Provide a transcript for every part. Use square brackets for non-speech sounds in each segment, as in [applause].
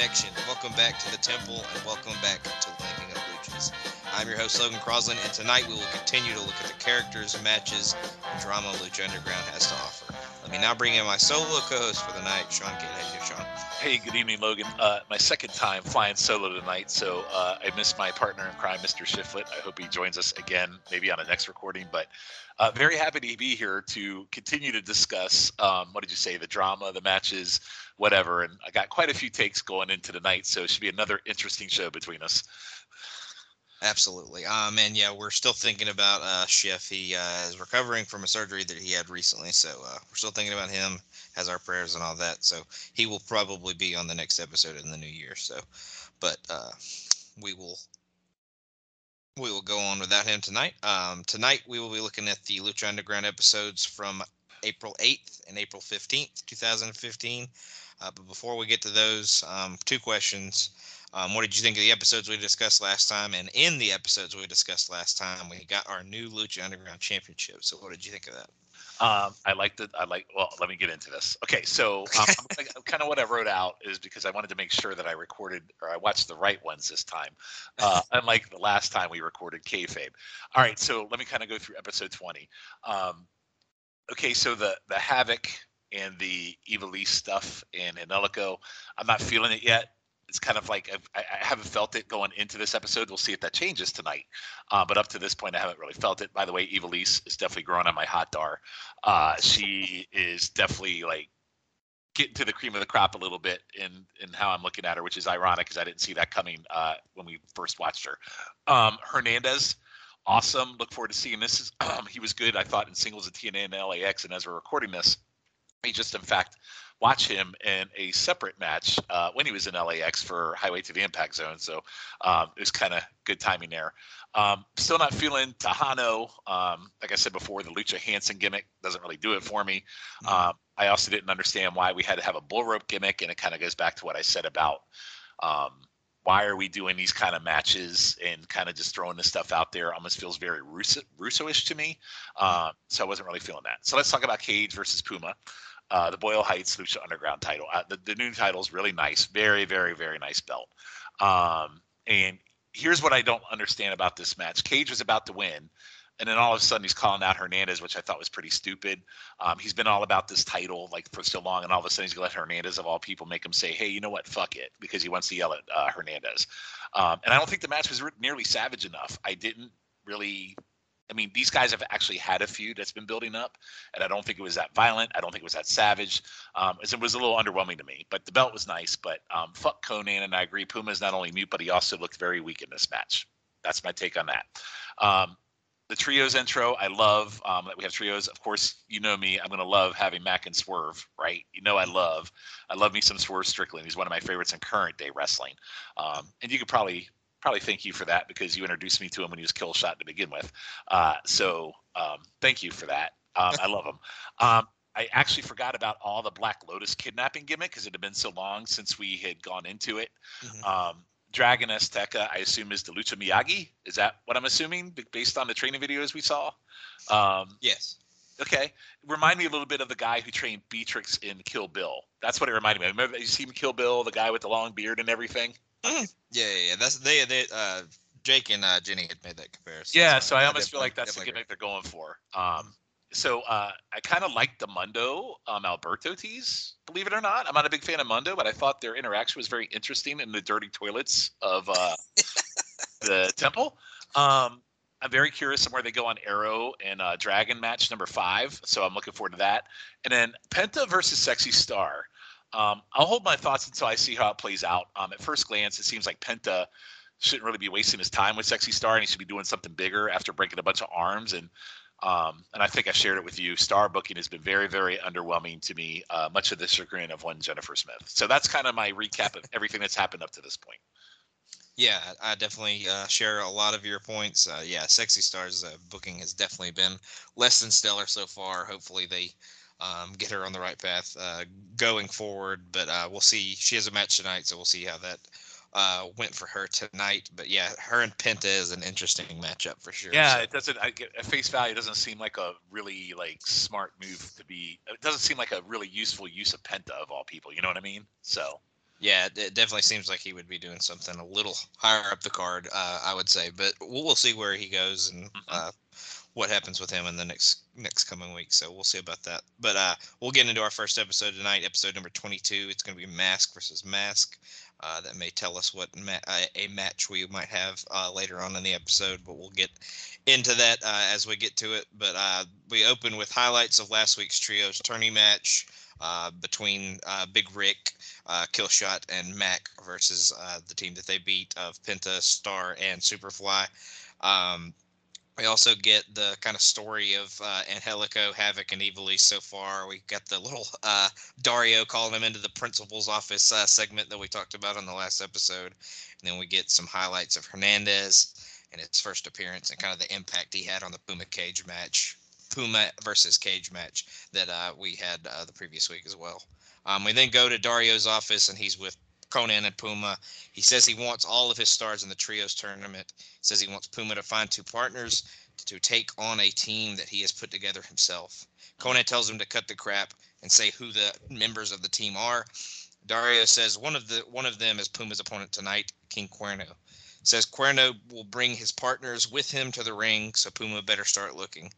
Connection. Welcome back to the Temple and welcome back to Linking Up Luchas. I'm your host, Logan Crosland, and tonight we will continue to look at the characters, matches, and drama Lucha Underground has to offer. Let me now bring in my solo co host for the night, Shawn Kidd. Hey, good evening, Logan. Uh, my second time flying solo tonight, so uh, I missed my partner in crime, Mr. Shiflet. I hope he joins us again, maybe on the next recording. But uh, very happy to be here to continue to discuss. Um, what did you say? The drama, the matches, whatever. And I got quite a few takes going into the night, so it should be another interesting show between us. Absolutely. Um, and yeah, we're still thinking about uh, Schiff. He uh, is recovering from a surgery that he had recently, so uh, we're still thinking about him. Has our prayers and all that. So he will probably be on the next episode in the new year. So, but uh, we will we will go on without him tonight. Um, tonight we will be looking at the Lucha Underground episodes from April 8th and April 15th, 2015. Uh, but before we get to those, um, two questions. Um, what did you think of the episodes we discussed last time? And in the episodes we discussed last time, we got our new Lucha Underground Championship. So what did you think of that? Um, I like the I like. Well, let me get into this. Okay, so um, [laughs] kind of what I wrote out is because I wanted to make sure that I recorded or I watched the right ones this time, uh, [laughs] unlike the last time we recorded kayfabe. All right, so let me kind of go through episode twenty. Um, okay, so the the havoc and the Ivelisse stuff in Angelico, I'm not feeling it yet it's kind of like I, I, haven't felt it going into this episode. We'll see if that changes tonight. Uh, but up to this point, I haven't really felt it. By the way, Ivelisse is definitely growing on my hot dar. Uh, she is definitely like getting to the cream of the crop a little bit in in how I'm looking at her, which is ironic because I didn't see that coming uh, when we first watched her. Um, Hernandez, awesome. Look forward to seeing this. Um, [clears throat] he was good, I thought, in singles at TNA and LAX. And as we're recording this, he just, in fact, watch him in a separate match uh, when he was in LAX for Highway to the Impact Zone. So um, it was kind of good timing there. Um, still not feeling Texano. Um, like I said before, the Lucha Hansen gimmick doesn't really do it for me. Mm-hmm. I also didn't understand why we had to have a bull rope gimmick, and it kind of goes back to what I said about um, why are we doing these kind of matches and kind of just throwing this stuff out there almost feels very Russo- Russo-ish to me. Uh, so I wasn't really feeling that. So let's talk about Cage versus Puma uh, the Boyle Heights Lucha Underground title. Uh, the, the new title is really nice. Very, very, very nice belt. Um, and here's what I don't understand about this match Cage was about to win. And then all of a sudden he's calling out Hernandez, which I thought was pretty stupid. Um, he's been all about this title like for so long, and all of a sudden he's gonna let Hernandez of all people make him say, "Hey, you know what? Fuck it," because he wants to yell at uh, Hernandez. Um, and I don't think the match was nearly savage enough. I didn't really I mean, these guys have actually had a feud that's been building up, and I don't think it was that violent. I don't think it was that savage. Um, it was a little underwhelming to me, but the belt was nice. But um, fuck Konnan, and I agree. Puma is not only mute, but he also looked very weak in this match. That's my take on that. Um, the trios intro, I love um, that we have trios. Of course, you know me. I'm going to love having Mack and Swerve, right? You know I love. I love me some Swerve Strickland. He's one of my favorites in current day wrestling. Um, and you could probably probably thank you for that because you introduced me to him when he was Killshot to begin with. Uh, so um, thank you for that. Um, I love him. Um, I actually forgot about all the Black Lotus kidnapping gimmick because it had been so long since we had gone into it. Mm-hmm. Um, Dragon Azteca, I assume, is the Lucha Miyagi. Is that what I'm assuming based on the training videos we saw? Um, yes. Okay. Remind me a little bit of the guy who trained Beatrix in Kill Bill. That's what it reminded me of. Remember you see Kill Bill, the guy with the long beard and everything? Mm. Yeah, yeah, yeah. That's they. They. Uh, Jake and uh, Jenny had made that comparison. Yeah, so, so I almost feel like that's the gimmick they're going for. Um, so uh, I kind of like the Mundo um, Alberto tease, believe it or not. I'm not a big fan of Mundo, but I thought their interaction was very interesting in the dirty toilets of uh, [laughs] the temple. Um, I'm very curious on where they go on Arrow and uh, Dragon match number five, so I'm looking forward to that. And then Penta versus Sexy Star. Um, I'll hold my thoughts until I see how it plays out. Um, at first glance, it seems like Penta shouldn't really be wasting his time with Sexy Star, and he should be doing something bigger after breaking a bunch of arms. And um, and I think I shared it with you. Star booking has been very, very underwhelming to me. Uh, much of the chagrin of one Jennifer Smith. So that's kind of my recap of everything that's happened up to this point. Yeah, I definitely uh, share a lot of your points. Uh, yeah, Sexy Star's uh, booking has definitely been less than stellar so far. Hopefully, they um, [laughs] get her on the right path uh, going forward. But uh, we'll see. She has a match tonight, so we'll see how that uh, went for her tonight. But yeah, her and Penta is an interesting matchup for sure. Yeah, so. it doesn't. I, get, at face value, doesn't seem like a really like smart move to be. It doesn't seem like a really useful use of Penta of all people. You know what I mean? So. Yeah, it definitely seems like he would be doing something a little higher up the card, uh, I would say. But we'll, we'll see where he goes and mm-hmm. uh, what happens with him in the next next coming week. So we'll see about that. But uh, we'll get into our first episode tonight, episode number 22. It's going to be Mask versus Mask. Uh, that may tell us what ma- a match we might have uh, later on in the episode, but we'll get into that uh, as we get to it. But uh, we open with highlights of last week's trios tourney match uh, between uh, Big Ryck, Killshot, and Mack versus the team that they beat of Penta, Star, and Superfly. Um, we also get the kind of story of uh, Angelico, Havoc, and Ivelisse so far. We got the little uh, Dario calling him into the principal's office uh, segment that we talked about on the last episode. And then we get some highlights of Hernandez and his first appearance and kind of the impact he had on the Puma cage match, Puma versus cage match that uh, we had uh, the previous week as well. Um, we then go to Dario's office and he's with Konnan and Puma. He says he wants all of his stars in the trios tournament. He says he wants Puma to find two partners to take on a team that he has put together himself. Konnan tells him to cut the crap and say who the members of the team are. Dario says one of the one of them is Puma's opponent tonight, King Cuerno. Says Cuerno will bring his partners with him to the ring, so Puma better start looking.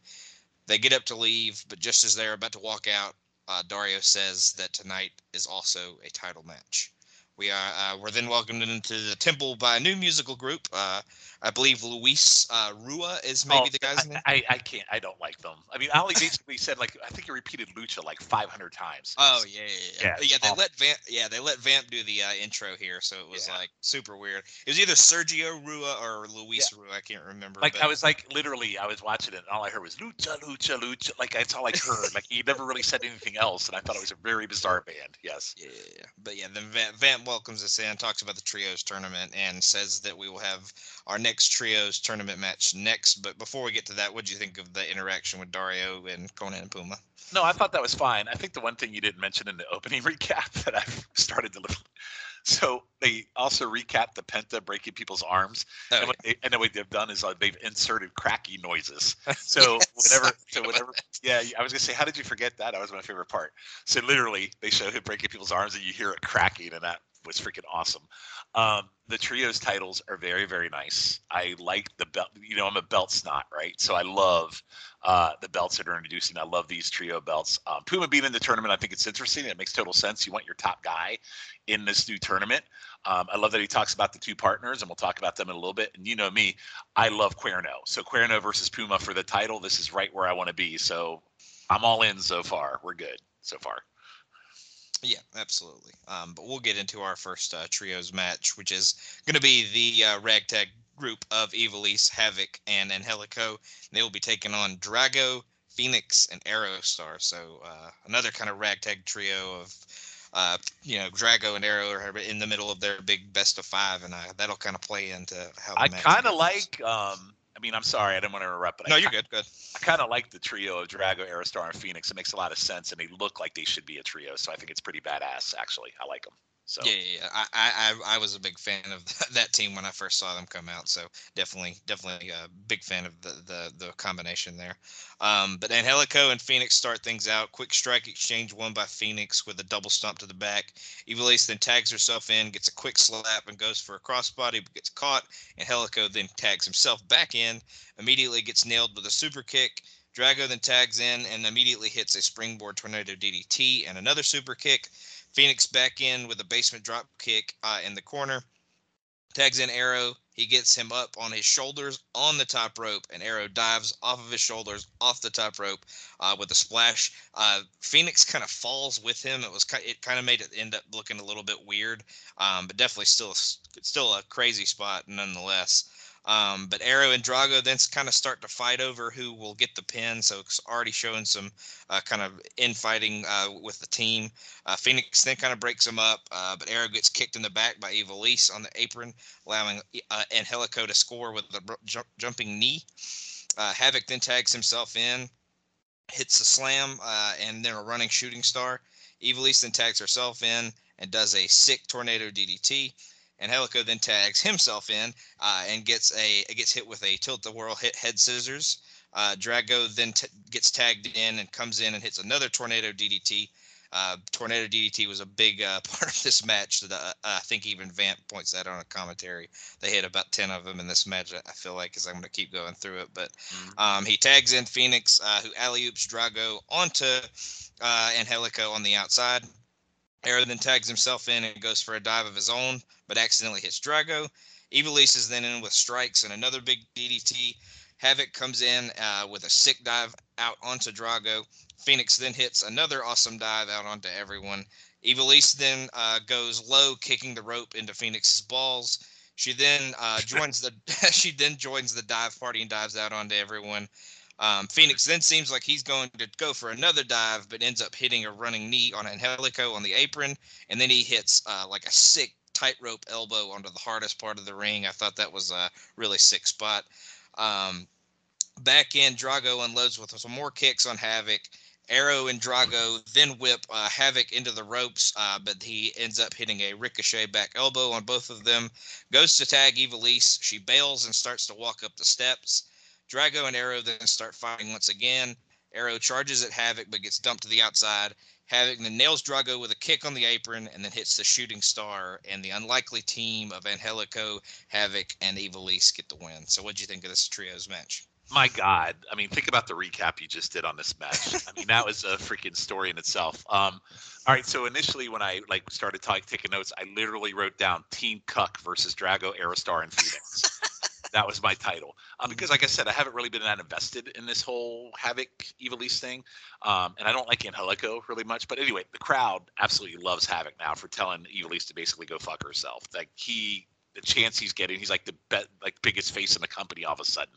They get up to leave, but just as they're about to walk out, uh, Dario says that tonight is also a title match. We are uh, we're then welcomed into the temple by a new musical group. Uh, I believe Luis uh, Rua is maybe oh, the guy's I, name. I, I can't. I don't like them. I mean, Ali [laughs] basically said like I think he repeated Lucha like 500 times. Oh yeah, yeah, yeah. Yeah, they let Vamp. Yeah, they let Vamp do the uh, intro here, so it was yeah. like super weird. It was either Sergio Rua or Luis yeah. Rua. I can't remember. Like but... I was like literally, I was watching it, and all I heard was Lucha, Lucha, Lucha. Like that's all I heard. like he never really said anything else, and I thought it was a very bizarre band. Yes. Yeah, yeah, yeah. but yeah, then Vamp, Vamp welcomes us in, talks about the trios tournament, and says that we will have our next trios tournament match next. But before we get to that, what do you think of the interaction with Dario and Konnan and Puma? No, I thought that was fine. I think the one thing you didn't mention in the opening [laughs] recap that I've started to look. So they also recap the Penta breaking people's arms, oh, and, what they, and then what they've done is uh, they've inserted cracky noises. [laughs] So yes. whatever, so whatever, yeah. I was gonna say, how did you forget that? That was my favorite part. So literally, they show him breaking people's arms, and you hear it cracking, and that was freaking awesome. Um, the trios titles are very, very nice. I like the belt. You know, I'm a belt snot, right? So I love uh, the belts that are introducing. I love these trio belts. Um, Puma being in the tournament, I think it's interesting. It makes total sense. You want your top guy in this new tournament. Um, I love that he talks about the two partners, and we'll talk about them in a little bit. And you know me, I love Cuerno. So Cuerno versus Puma for the title. This is right where I want to be. So I'm all in so far. We're good so far. Yeah, absolutely. Um, but we'll get into our first uh, trios match, which is going to be the uh, ragtag group of Ivelisse, Havoc, and Angelico. They will be taking on Drago, Fenix, and Aerostar. So uh, another kind of ragtag trio of, uh, you know, Drago and Arrow are in the middle of their big best of five, and uh, that'll kind of play into how. I kind of like. Um, mean, I'm sorry, I didn't want to interrupt, but no, I you're good. Good. I kind of like the trio of Drago, Aerostar, and Fenix. It makes a lot of sense, and they look like they should be a trio. So I think it's pretty badass. Actually, I like them. So yeah, yeah, yeah. I, I I was a big fan of [laughs] that team when I first saw them come out. So definitely, definitely a big fan of the the, the combination there. Um, but Angelico and Fenix start things out. Quick strike exchange won by Fenix with a double stomp to the back. Ivelisse then tags herself in, gets a quick slap, and goes for a crossbody, but gets caught. Angelico then tags himself back in, immediately gets nailed with a super kick. Drago then tags in and immediately hits a springboard tornado DDT and another super kick. Fenix back in with a basement drop kick uh, in the corner. Tags in Arrow. He gets him up on his shoulders on the top rope, and Arrow dives off of his shoulders off the top rope uh, with a splash. Uh, Fenix kind of falls with him. It was it kind of made it end up looking a little bit weird, um, but definitely still still a crazy spot nonetheless. Um, but Arrow and Drago then kind of start to fight over who will get the pin. So it's already showing some uh, kind of infighting uh, with the team. Uh, Fenix then kind of breaks them up, uh, but Arrow gets kicked in the back by Ivelisse on the apron, allowing uh, Angelico to score with the ju- jumping knee. Uh, Havoc then tags himself in, hits a slam, and then a running shooting star. Ivelisse then tags herself in and does a sick tornado DDT. Angelico then tags himself in uh, and gets a gets hit with a tilt the world hit head scissors. Uh, Drago then t- gets tagged in and comes in and hits another tornado DDT. Uh, tornado DDT was a big uh, [laughs] part of this match. That uh, I think even Vamp points that on a commentary. They hit about ten of them in this match. I feel like, as I'm going to keep going through it. But mm-hmm. um, he tags in Fenix, uh, who alley oops Drago onto uh, Angelico on the outside. Arrow then tags himself in and goes for a dive of his own, but accidentally hits Drago. Ivelisse is then in with strikes and another big DDT. Havoc comes in uh, with a sick dive out onto Drago. Fenix then hits another awesome dive out onto everyone. Ivelisse then uh, goes low, kicking the rope into Fenix's balls. She then uh, joins the [laughs] she then joins the dive party and dives out onto everyone. Um, Fenix then seems like he's going to go for another dive, but ends up hitting a running knee on Angelico on the apron, and then he hits uh, like a sick tightrope elbow onto the hardest part of the ring. I thought that was a really sick spot. Um, back in, Drago unloads with some more kicks on Havoc. Arrow and Drago then whip uh, Havoc into the ropes, uh, but he ends up hitting a ricochet back elbow on both of them. Goes to tag Eva Ivelisse. She bails and starts to walk up the steps. Drago and Arrow then start fighting once again. Arrow charges at Havoc but gets dumped to the outside. Havoc then nails Drago with a kick on the apron and then hits the shooting star. And the unlikely team of Angelico, Havoc, and Ivelisse get the win. So, what do you think of this trios match? My God, I mean, think about the recap you just did on this match. I mean, that was a freaking story in itself. Um, all right, so initially when I like started taking notes, I literally wrote down Team Cuck versus Drago, Aerostar, and Fenix that was my title. Um, because, like I said, I haven't really been that invested in this whole Havoc Ivelisse thing, um, and I don't like Angelico really much. But anyway, the crowd absolutely loves Havoc now for telling Ivelisse to basically go fuck herself. Like he, the chance he's getting, he's like the be- like biggest face in the company all of a sudden.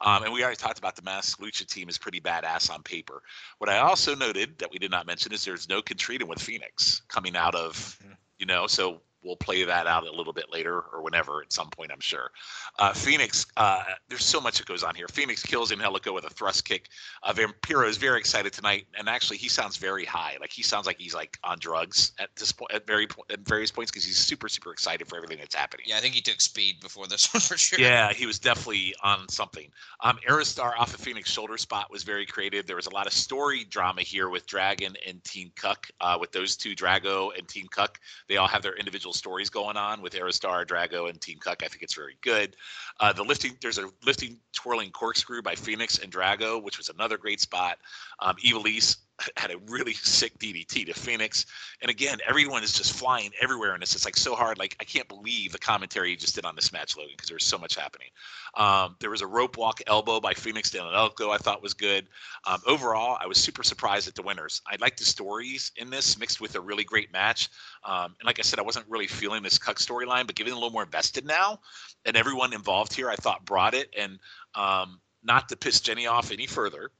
Um, and we already talked about the Mass Lucha team is pretty badass on paper. What I also noted that we did not mention is there's no Contreras with Fenix coming out of, mm-hmm. you know, so we'll play that out a little bit later or whenever at some point, I'm sure. Uh, Fenix, uh, there's so much that goes on here. Fenix kills Angelico with a thrust kick. Uh, Vampiro is very excited tonight, and actually, he sounds very high. Like he sounds like he's like on drugs at this point, at very at various points, because he's super super excited for everything that's happening. Yeah, I think he took speed before this [laughs] one for sure. Yeah, he was definitely on something. Um, Aerostar off of Fenix shoulder spot was very creative. There was a lot of story drama here with Dragon and Team Cuck. Uh, with those two, Drago and Team Cuck, they all have their individual stories going on with Aerostar, Drago, and Team Cuck. I think it's very good. Uh, the lifting, there's a lifting twirling corkscrew by Fenix and Drago, which was another great spot. Um, Ivelisse had a really sick DDT to Fenix. And again, everyone is just flying everywhere in this. It's like so hard. Like I can't believe the commentary you just did on this match, Logan, because there's so much happening. Um, there was a rope walk elbow by Fenix to Elko I thought was good. Um, overall, I was super surprised at the winners. I like the stories in this mixed with a really great match. Um, and like I said, I wasn't really feeling this Cuck storyline, but getting a little more invested now, and everyone involved here, I thought brought it. And um, not to piss Jenny off any further,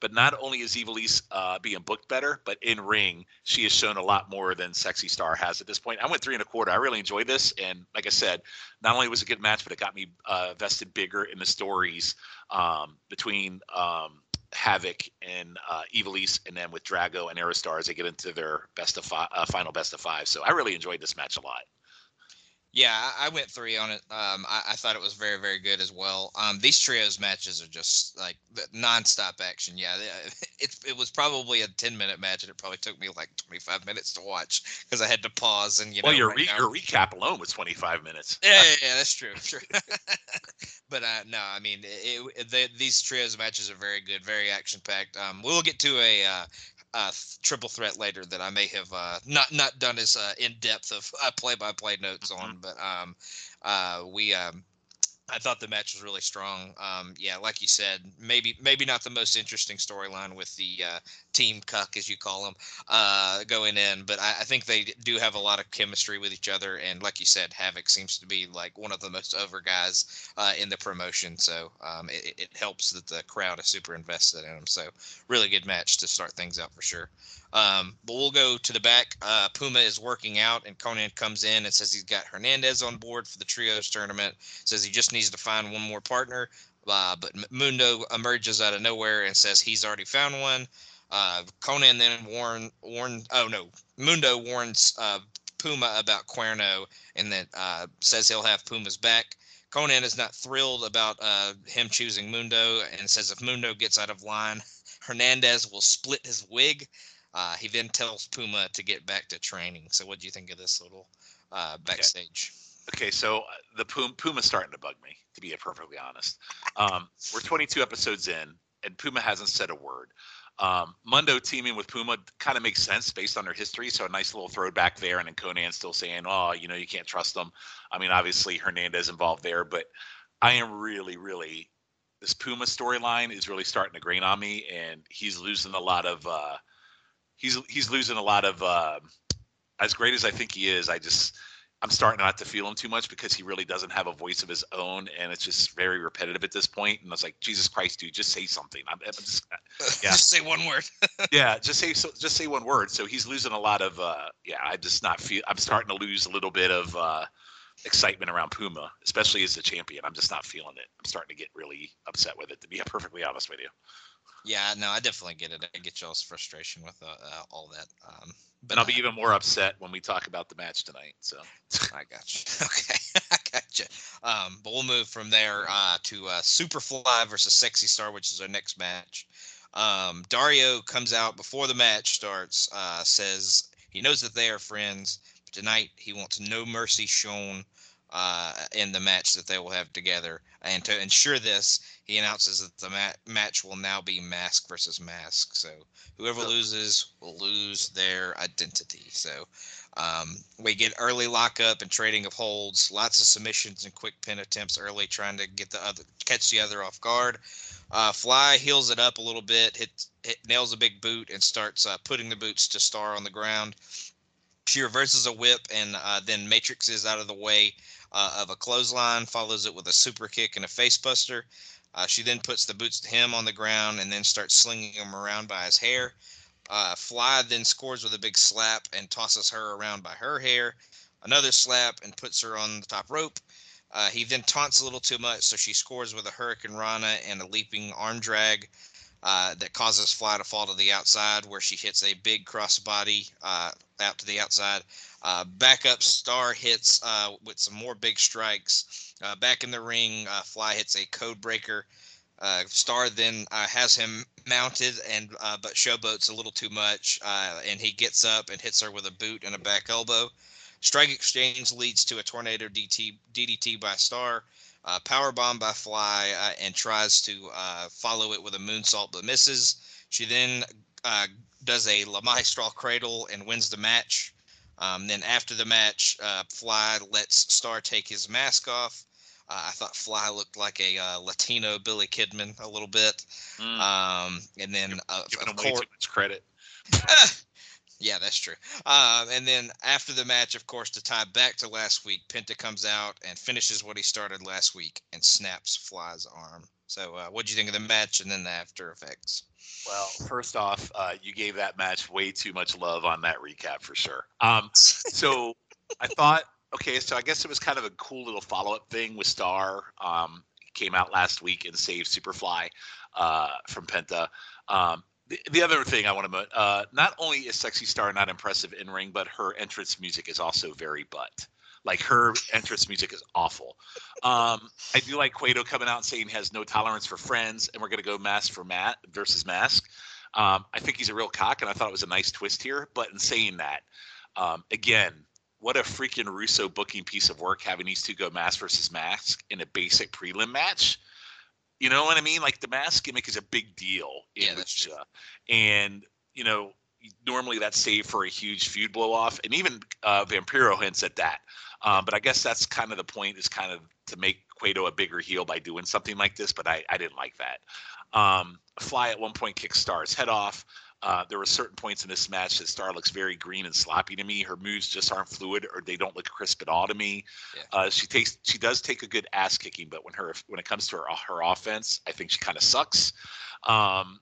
but not only is Ivelisse uh, being booked better, but in ring, she has shown a lot more than Sexy Star has at this point. I went three and a quarter. I really enjoyed this. And like I said, not only was it a good match, but it got me uh, vested bigger in the stories um, between um, Havoc and uh, Ivelisse, and then with Drago and Aerostar as they get into their best of uh, final best of five. So I really enjoyed this match a lot. Yeah, I went three on it. Um, I, I, thought it was very, very good as well. Um, these trios matches are just like nonstop action. Yeah, [laughs] it, it was probably a ten minute match, and it probably took me like twenty five minutes to watch because I had to pause and you know. Well, your re- your recap alone was twenty five minutes. Yeah, yeah, yeah, that's true. Sure. [laughs] but uh, no, I mean, it, it, they, these trios matches are very good, very action packed. Um, we'll get to a uh, uh, triple threat later that I may have uh, not not done as uh, in depth of play by play notes mm-hmm. on, but um, uh, we um, I thought the match was really strong. Um, yeah, like you said, maybe maybe not the most interesting storyline with the uh, team cuck, as you call them, uh, going in, but I, I, think they do have a lot of chemistry with each other. And like you said, Havoc seems to be like one of the most over guys uh, in the promotion, so um, it, it, helps that the crowd is super invested in him. So really good match to start things out for sure. Um, but we'll go to the back. Uh, Puma is working out, and Konnan comes in and says he's got Hernandez on board for the trios tournament. Says he just needs to find one more partner. Uh, but Mundo emerges out of nowhere and says he's already found one. Uh, Konnan then warn warn. Oh no, Mundo warns uh, Puma about Cuerno and then uh, says he'll have Puma's back. Konnan is not thrilled about uh, him choosing Mundo and says if Mundo gets out of line, [laughs] Hernandez will split his wig. Uh, he then tells Puma to get back to training. So, what do you think of this little uh, backstage? Okay. okay, so uh, the Puma Puma's starting to bug me, to be perfectly honest. Um, we're 22 episodes in, and Puma hasn't said a word. Um, Mundo teaming with Puma kind of makes sense based on their history. So a nice little throwback there. And then Konnan still saying, oh, you know, you can't trust them. I mean, obviously Hernandez involved there, but I am really, really, this Puma storyline is really starting to grain on me. And he's losing a lot of, uh, he's, he's losing a lot of, uh, as great as I think he is, I just, I'm starting not to feel him too much because he really doesn't have a voice of his own, and it's just very repetitive at this point. And I was like, Jesus Christ, dude, just say something. I'm, I'm just, uh, [laughs] yeah, just say one word. [laughs] yeah, just say so, just say one word. So he's losing a lot of. Uh, yeah, I'm just not feel. I'm starting to lose a little bit of uh, excitement around Puma, especially as the champion. I'm just not feeling it. I'm starting to get really upset with it, to be perfectly honest with you. Yeah, no, I definitely get it. I get y'all's frustration with uh, uh, all that. Um, but and I'll be even more upset when we talk about the match tonight. So [laughs] I got you. [laughs] Okay, [laughs] I got you. Um, but we'll move from there uh, to uh, Superfly versus Sexy Star, which is our next match. Um, Dario comes out before the match starts. Uh, says he knows that they are friends. But tonight he wants no mercy shown uh, in the match that they will have together. And to ensure this, he announces that the mat- match will now be mask versus mask. So whoever loses will lose their identity. So um, we get early lockup and trading of holds, lots of submissions and quick pin attempts early, trying to get the other catch the other off guard. Uh, Fly heals it up a little bit, hit, hit nails a big boot, and starts uh, putting the boots to Star on the ground. She reverses a whip and uh, then matrixes out of the way uh, of a clothesline, follows it with a super kick and a facebuster. Uh, she then puts the boots to him on the ground and then starts slinging him around by his hair. Uh, Fly then scores with a big slap and tosses her around by her hair. Another slap and puts her on the top rope. Uh, he then taunts a little too much, so she scores with a Hurricane Rana and a leaping arm drag uh, that causes Fly to fall to the outside, where she hits a big crossbody uh, out to the outside. Uh, backup Star hits uh, with some more big strikes. Uh, back in the ring, Fly hits a code breaker. Star then has him mounted, and but showboats a little too much, and he gets up and hits her with a boot and a back elbow. Strike exchange leads to a tornado DT, DDT by Star. Uh, power bomb by Fly uh, and tries to uh, follow it with a moonsault but misses. She then does a La Magistral cradle and wins the match. Um, then after the match, uh, Fly lets Star take his mask off. Uh, I thought Fly looked like a uh, Latino Billy Kidman a little bit. Mm. Um, and then, uh, giving him way too much credit. [laughs] yeah, that's true. Um, and then after the match, of course, to tie back to last week, Penta comes out and finishes what he started last week and snaps Fly's arm. So, uh, what do you think of the match and then the after effects? Well, first off, uh, you gave that match way too much love on that recap for sure. Um, so [laughs] I thought, okay, so I guess it was kind of a cool little follow up thing with Star. Um, came out last week and saved Superfly uh, from Penta. Um, the, the other thing I want to, uh, not only is Sexy Star not impressive in ring, but her entrance music is also very butt. Like her entrance music is awful. Um, I do like Cueto coming out saying he has no tolerance for friends, and we're going to go mask for Matt versus mask. Um, I think he's a real cock, and I thought it was a nice twist here. But in saying that, um, again, what a freaking Russo booking piece of work having these two go mask versus mask in a basic prelim match. You know what I mean? Like the mask gimmick is a big deal. yeah. And you know, normally that's saved for a huge feud blow off, and even uh, Vampiro hints at that. Um, but I guess that's kind of the point is kind of to make Cueto a bigger heel by doing something like this. But I, I didn't like that. Um, Fly at one point kicks Star's head off. Uh, there were certain points in this match that Star looks very green and sloppy to me. Her moves just aren't fluid, or they don't look crisp at all to me. Yeah. Uh, she takes, she does take a good ass kicking, but when her when it comes to her her offense, I think she kind of sucks. Um,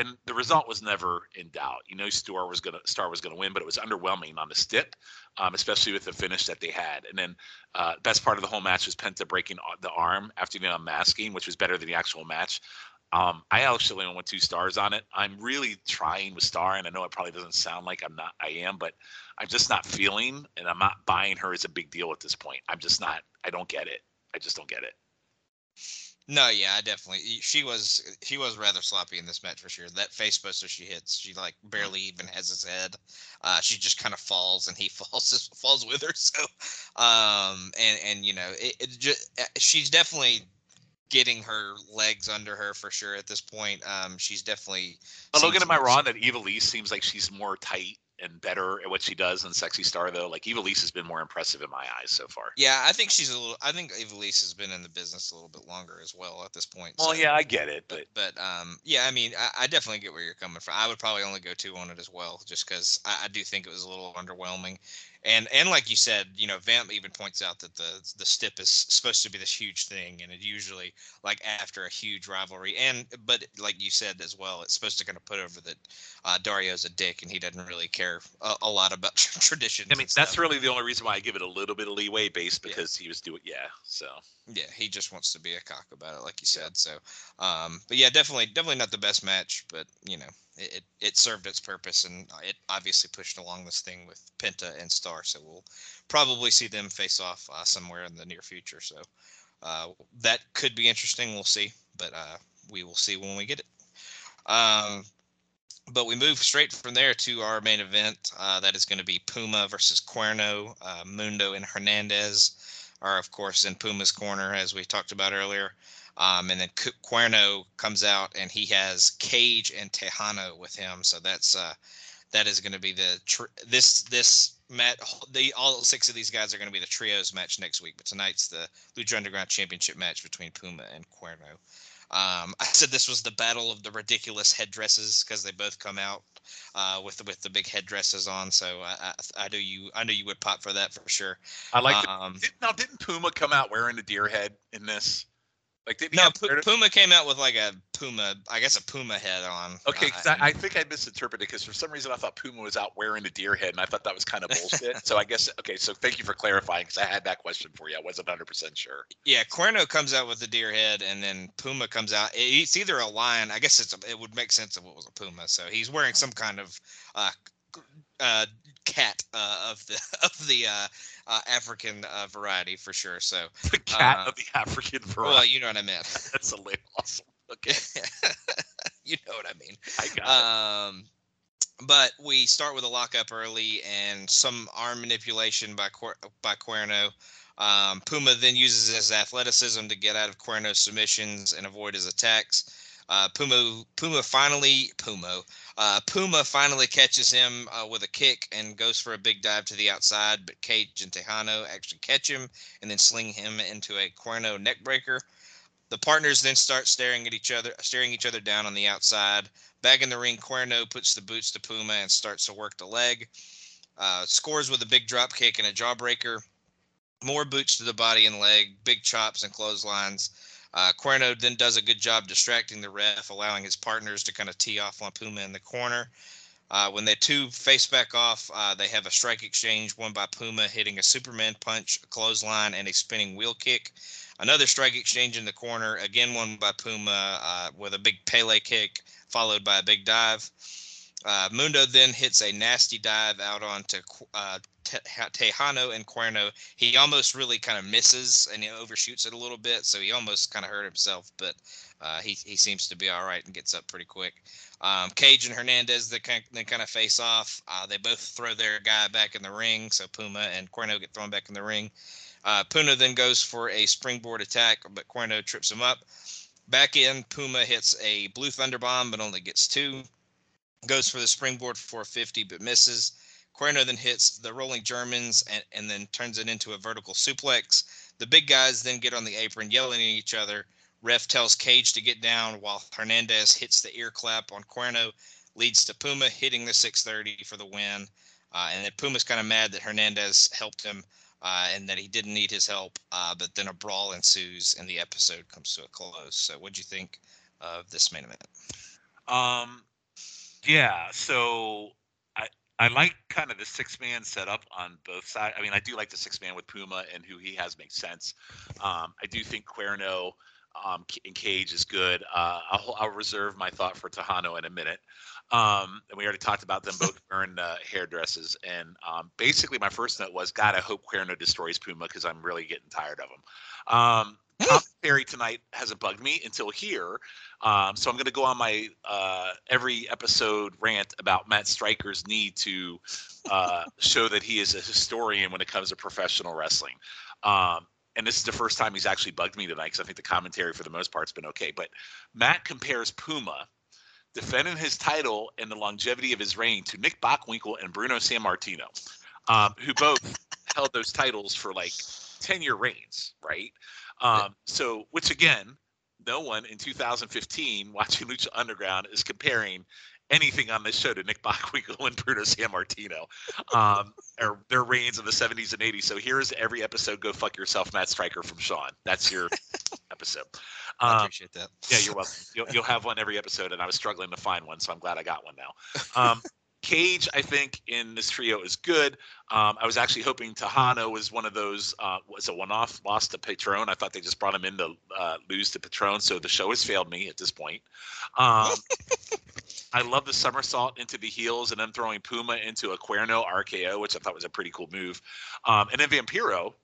and the result was never in doubt. You know, Star was gonna Star was gonna win, but it was underwhelming on the stip, um, especially with the finish that they had. And then uh, best part of the whole match was Penta breaking the arm after the unmasking, which was better than the actual match. Um, I actually only went two stars on it. I'm really trying with Star, and I know it probably doesn't sound like I'm not. I am, but I'm just not feeling, and I'm not buying her as a big deal at this point. I'm just not. I don't get it. I just don't get it. No, yeah, I definitely. She was she was rather sloppy in this match for sure. That face buster she hits, she like barely even has his head. Uh, she just kind of falls, and he [laughs] falls falls with her. So, um, and and you know, it, it just uh, she's definitely getting her legs under her for sure at this point. Um, she's definitely. Logan, am I wrong that Ivelisse seems like she's more tight and better at what she does than Sexy Star though. Like Ivelisse has been more impressive in my eyes so far. Yeah, I think she's a little. I think Ivelisse has been in the business a little bit longer as well at this point. Well, so. yeah, I get it, but but, but um, yeah, I mean, I, I, definitely get where you're coming from. I would probably only go two on it as well, just because I, I do think it was a little underwhelming and and like you said, you know, Vamp even points out that the the stip is supposed to be this huge thing, and it usually like after a huge rivalry, and but like you said as well, it's supposed to kind of put over that uh, Dario's a dick and he doesn't really care a, a lot about [laughs] tradition. I mean, that's really the only reason why I give it a little bit of leeway, based because yeah. he was doing, yeah. So yeah, he just wants to be a cock about it, like you said. So, um, but yeah, definitely, definitely not the best match, but you know, it, it served its purpose and it obviously pushed along this thing with Penta and Star. So we'll probably see them face off uh, somewhere in the near future. So uh, that could be interesting. We'll see, but uh, we will see when we get it. Um, but we move straight from there to our main event. Uh, that is going to be Puma versus Cuerno. Uh, Mundo and Hernandez are, of course, in Puma's corner, as we talked about earlier. Um, and then Cuerno comes out and he has Cage and Texano with him. So that's uh, that is going to be the tr- this this match. The all six of these guys are going to be the trios match next week. But tonight's the Lucha Underground Championship match between Puma and Cuerno. Um, [laughs] I said this was the battle of the ridiculous headdresses because they both come out uh, with with the big headdresses on. So I, I, I know you I know you would pop for that for sure. I like. Um, did, now, didn't Puma come out wearing a deer head in this? Like did no, P- Puma came out with like a Puma, I guess a Puma head on. Okay, uh, I, I, think I misinterpreted because for some reason I thought Puma was out wearing a deer head, and I thought that was kind of [laughs] bullshit. so I guess okay, so thank you for clarifying because I had that question for you. I wasn't 100 percent sure. Yeah, Cuerno comes out with the deer head, and then Puma comes out. It's either a lion. I guess it's a, it would make sense if it was a Puma. So he's wearing some kind of uh, uh, cat uh, of the [laughs] of the uh, uh, African uh, variety for sure. So [laughs] the cat uh, of the African variety. Well, you know what I meant. [laughs] That's a little awesome. Okay, you know what I mean. I got um, it. But we start with a lockup early and some arm manipulation by by Cuerno. Um, Puma then uses his athleticism to get out of Cuerno's submissions and avoid his attacks. Uh, Puma Puma finally Puma uh, Puma finally catches him uh, with a kick and goes for a big dive to the outside, but Cage and Texano actually catch him and then sling him into a Cuerno neckbreaker. The partners then start staring at each other, staring each other down on the outside. Back in the ring, Cuerno puts the boots to Puma and starts to work the leg. Uh, scores with a big drop kick and a jawbreaker. More boots to the body and leg, big chops and clotheslines. Uh, Cuerno then does a good job distracting the ref, allowing his partners to kind of tee off on Puma in the corner. Uh, when the two face back off, uh, they have a strike exchange, one by Puma hitting a Superman punch, a clothesline, and a spinning wheel kick. Another strike exchange in the corner, again one by Puma uh, with a big Pele kick, followed by a big dive. Uh, Mundo then hits a nasty dive out onto uh, Texano and Cuerno. He almost really kind of misses and overshoots it a little bit, so he almost kind of hurt himself, but uh, he, he seems to be all right and gets up pretty quick. Um, Cage and Hernandez they kind, of, they kind of face off. Uh, they both throw their guy back in the ring, so Puma and Cuerno get thrown back in the ring. Uh, Puma then goes for a springboard attack, but Cuerno trips him up. Back in, Puma hits a blue thunder bomb, but only gets two goes for the springboard 450 but misses. Cuerno then hits the rolling Germans and, and then turns it into a vertical suplex. The big guys then get on the apron yelling at each other. Ref tells Cage to get down while Hernandez hits the ear clap on Cuerno, leads to Puma hitting the 630 for the win. Uh, and then Puma's kind of mad that Hernandez helped him uh, and that he didn't need his help. Uh, but then a brawl ensues and the episode comes to a close. So, what do you think of this main event? Um, yeah, so I I like kind of the six man setup on both sides. I mean, I do like the six man with Puma and who he has makes sense. Um, I do think Cuerno um, in Cage is good. Uh, I'll, I'll reserve my thought for Texano in a minute. Um, and we already talked about them both [laughs] wearing uh, hairdresses. And um, basically, my first note was, God, I hope Cuerno destroys Puma because I'm really getting tired of him. Um, commentary tonight hasn't bugged me until here. Um, so I'm going to go on my uh, every episode rant about Matt Striker's need to uh, [laughs] show that he is a historian when it comes to professional wrestling. Um, and this is the first time he's actually bugged me tonight because I think the commentary for the most part's been okay. But Matt compares Puma defending his title and the longevity of his reign to Nick Bockwinkel and Bruno Sammartino, um, who both [laughs] held those titles for like 10 year reigns, right? Um, so, which again, no one in 2015 watching Lucha Underground is comparing anything on this show to Nick Bockwinkel [laughs] and Bruno Sammartino, um, or their reigns in the 70s and 80s. So here's every episode. Go fuck yourself, Matt Striker from Shawn. That's your [laughs] episode. I um, appreciate that. Yeah, you're welcome. You'll, you'll have one every episode, and I was struggling to find one, so I'm glad I got one now. Um, Cage, I think, in this trio is good. Um, I was actually hoping Texano was one of those uh, was a one-off loss to Patron. I thought they just brought him in to uh, lose to Patron, so the show has failed me at this point. Um, [laughs] I love the somersault into the heels and then throwing Puma into a Cuerno RKO, which I thought was a pretty cool move. Um, and then Vampiro,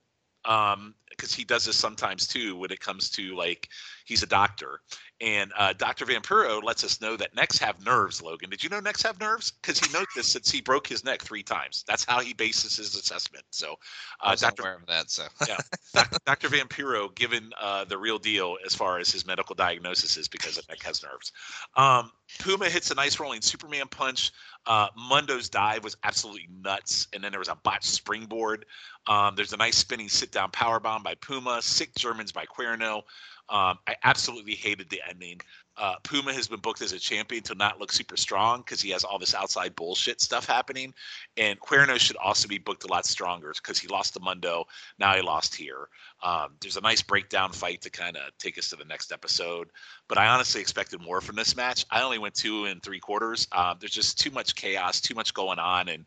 um, because he does this sometimes too when it comes to like he's a doctor and uh, Dr. Vampiro lets us know that necks have nerves, Logan. Did you know necks have nerves? Because he knows this since he broke his neck three times. That's how he bases his assessment. So, uh, Dr. aware of that. So, yeah, Dr. Dr. Vampiro given uh, the real deal as far as his medical diagnosis is because of neck has nerves. Um, Puma hits a nice rolling Superman punch. Uh, Mundo's dive was absolutely nuts. And then there was a botched springboard. Um, there's a nice spinning sit down power bomb by Puma, sick Germans by Cuerno. Um, I absolutely hated the ending. Uh, Puma has been booked as a champion to not look super strong because he has all this outside bullshit stuff happening. And Cuerno should also be booked a lot stronger because he lost to Mundo. Now he lost here. Um, there's a nice breakdown fight to kind of take us to the next episode. But I honestly expected more from this match. I only went two and three quarters. Uh, there's just too much chaos, too much going on. And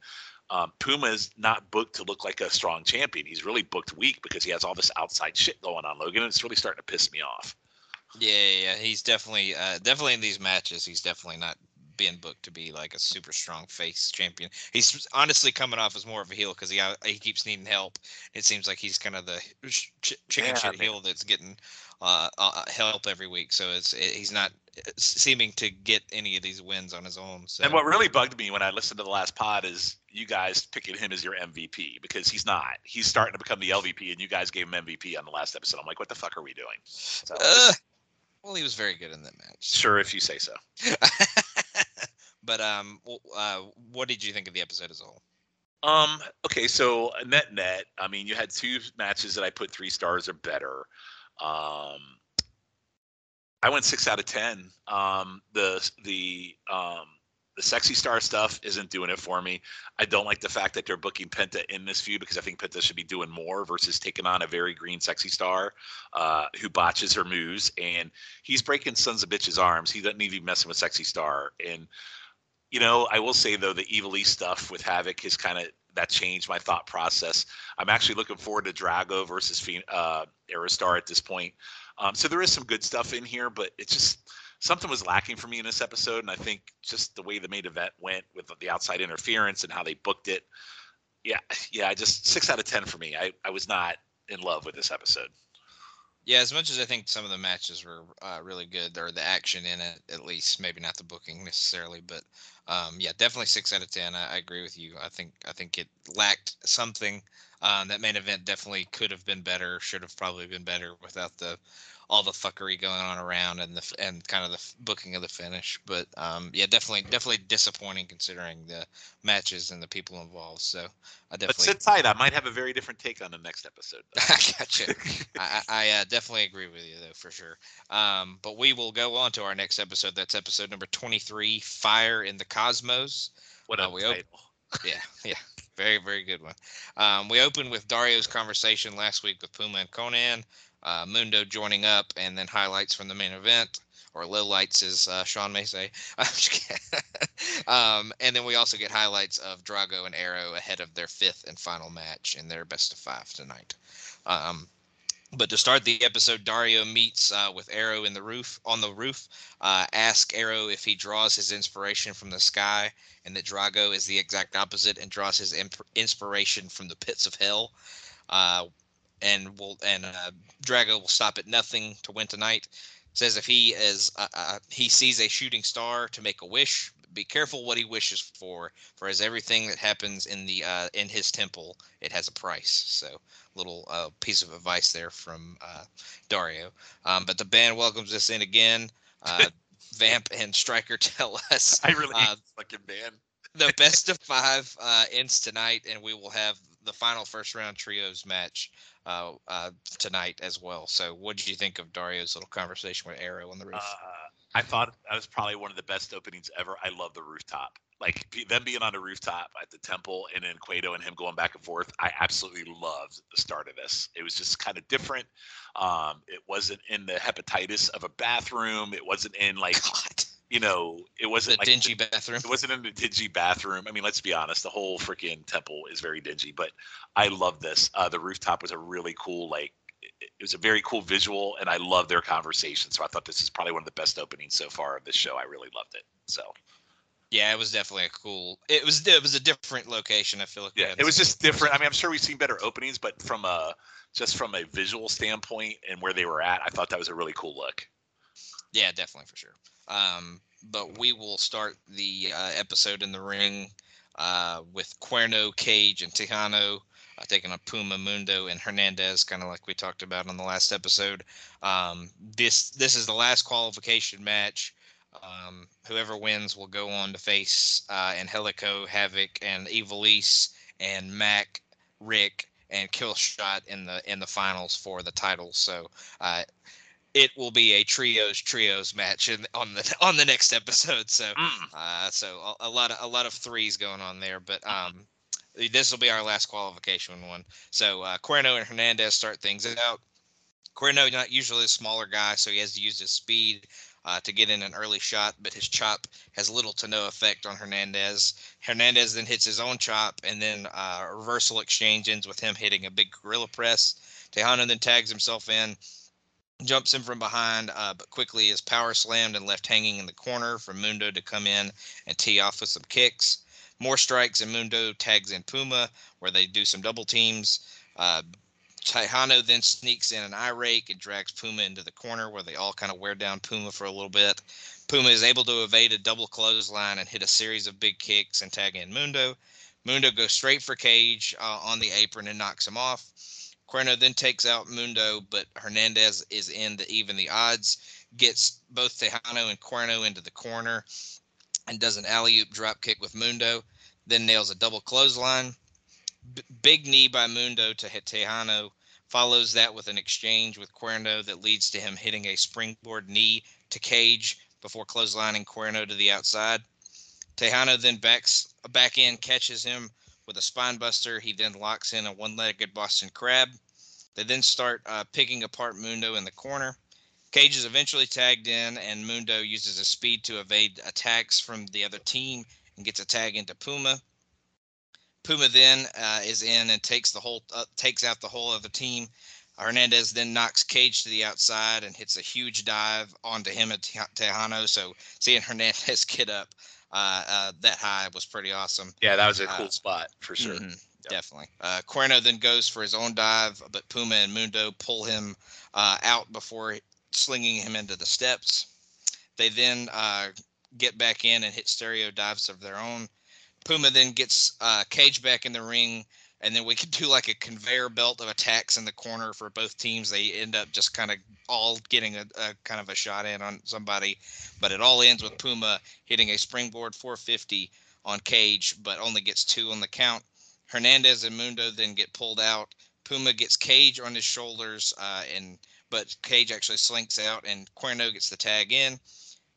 um, Puma is not booked to look like a strong champion. He's really booked weak because he has all this outside shit going on, Logan. And it's really starting to piss me off. Yeah, yeah, yeah. he's definitely, uh, definitely in these matches. He's definitely not being booked to be like a super strong face champion. He's honestly coming off as more of a heel because he uh, he keeps needing help. It seems like he's kind of the ch- chicken yeah, shit heel that's getting uh, uh, help every week. So it's it, he's not uh, seeming to get any of these wins on his own. So. And what really bugged me when I listened to the last pod is you guys picking him as your MVP because he's not. He's starting to become the LVP, and you guys gave him MVP on the last episode. I'm like, what the fuck are we doing? So, uh, well, he was very good in that match. Sure, if you say so. [laughs] but um, uh, what did you think of the episode as a whole? Um. Okay. So net net, I mean, you had two matches that I put three stars or better. Um, I went six out of ten. Um, the the um, the sexy star stuff isn't doing it for me. I don't like the fact that they're booking Penta in this feud because I think Penta should be doing more versus taking on a very green sexy star uh, who botches her moves and he's breaking sons of bitches arms. He doesn't need to be messing with sexy star. And you know, I will say though the Ivelisse stuff with Havoc has kind of that changed my thought process. I'm actually looking forward to Drago versus uh, Aerostar at this point. Um, so there is some good stuff in here, but it's just something was lacking for me in this episode, and I think just the way the main event went with the outside interference and how they booked it. Yeah, yeah, just six out of ten for me. I, I was not in love with this episode. Yeah, as much as I think some of the matches were uh, really good, or the action in it, at least, maybe not the booking necessarily, but um, yeah, definitely six out of ten. I, I, agree with you. I think I think it lacked something. Um, that main event definitely could have been better. Should have probably been better without the all the fuckery going on around and the and kind of the booking of the finish. But um, yeah, definitely definitely disappointing considering the matches and the people involved. So I definitely. But sit tight. I might have a very different take on the next episode. [laughs] I gotcha. I, I uh, definitely agree with you though for sure. Um, but we will go on to our next episode. That's episode number twenty three, Fire in the Cosmos. What a uh, we title. Op- yeah, yeah. Very, very good one. Um, we opened with Dario's conversation last week with Puma and Konnan uh, Mundo joining up, and then highlights from the main event, or lowlights, as uh, Shawn may say. [laughs] [laughs] um, and then we also get highlights of Drago and Arrow ahead of their fifth and final match in their best of five tonight. Um, but to start the episode, Dario meets uh, with Arrow in the roof on the roof. Uh, ask Arrow if he draws his inspiration from the sky, and that Drago is the exact opposite and draws his imp- inspiration from the pits of hell. Uh, and will and uh, Drago will stop at nothing to win tonight. Says if he is uh, uh, he sees a shooting star to make a wish, be careful what he wishes for, for as everything that happens in the uh, in his temple, it has a price. So, little uh, piece of advice there from uh, Dario. Um, but the band welcomes us in again. Uh, [laughs] Vamp and Striker [laughs] tell us. I really uh, fucking band. the best [laughs] of five uh, ends tonight, and we will have the final first round trios match uh, uh, tonight as well. So, what did you think of Dario's little conversation with Arrow on the roof? Uh, I thought that was probably one of the best openings ever. I love the rooftop. Like them being on the rooftop at the temple and then Cueto and him going back and forth. I absolutely loved the start of this. It was just kind of different. Um, it wasn't in the hepatitis of a bathroom. It wasn't in like [laughs] you know, it wasn't the like dingy the, bathroom. It wasn't in the dingy bathroom. I mean, let's be honest, the whole freaking temple is very dingy, but I love this. Uh, the rooftop was a really cool, like, it was a very cool visual, and I love their conversation. So I thought this is probably one of the best openings so far of this show. I really loved it. So. Yeah, it was definitely a cool. It was it was a different location. I feel like. Yeah, it was just different. I mean, I'm sure we've seen better openings, but from a just from a visual standpoint and where they were at, I thought that was a really cool look. Yeah, definitely for sure. Um, but we will start the uh, episode in the ring uh, with Cuerno, Cage, and Texano uh, taking on Puma, Mundo, and Hernandez, kind of like we talked about on the last episode. Um, this this is the last qualification match. Um, whoever wins will go on to face uh, Angelico, Havoc, and Ivelisse, and Mack, Ryck, and Killshot in the in the finals for the titles. So uh, it will be a trios trios match in, on the [laughs] on the next episode. So, mm. uh, so a, a, lot of a lot of threes going on there. But um, this will be our last qualification one. So uh, Cuerno and Hernandez start things out. Cuerno not usually a smaller guy, so he has to use his speed uh, to get in an early shot, but his chop has little to no effect on Hernandez. Hernandez then hits his own chop, and then uh, reversal exchange ends with him hitting a big gorilla press. Texano then tags himself in jumps in from behind, uh, but quickly is power slammed and left hanging in the corner for Mundo to come in and tee off with some kicks. More strikes, and Mundo tags in Puma, where they do some double teams. Uh, Texano then sneaks in an eye rake and drags Puma into the corner, where they all kind of wear down Puma for a little bit. Puma is able to evade a double clothesline and hit a series of big kicks and tag in Mundo. Mundo goes straight for Cage uh, on the apron and knocks him off. Cuerno then takes out Mundo, but Hernandez is in the even the odds. Gets both Texano and Cuerno into the corner and does an alley oop drop kick with Mundo. Then nails a double clothesline. B- big knee by Mundo to Texano. Follows that with an exchange with Cuerno that leads to him hitting a springboard knee to Cage before clotheslining Cuerno to the outside. Texano then backs back in, catches him with a spine buster. He then locks in a one legged Boston Crab. They then start uh, picking apart Mundo in the corner. Cage is eventually tagged in, and Mundo uses his speed to evade attacks from the other team and gets a tag into Puma. Puma then uh, is in and takes the whole uh, takes out the whole other team. Hernandez then knocks Cage to the outside and hits a huge dive onto him at Texano. So seeing Hernandez [laughs] get up uh, uh, that high was pretty awesome. Yeah, that was a cool uh, spot for sure. Mm-hmm, yep. Definitely. Uh, Cuerno then goes for his own dive, but Puma and Mundo pull him uh, out before slinging him into the steps. They then uh, get back in and hit stereo dives of their own. Puma then gets Cage back in the ring and then we could do like a conveyor belt of attacks in the corner for both teams. They end up just kind of all getting a, a, kind of a shot in on somebody, but it all ends with Puma hitting a springboard 450 on Cage, but only gets two on the count. Hernandez and Mundo then get pulled out. Puma gets Cage on his shoulders, uh, and but Cage actually slinks out, and Cuerno gets the tag in.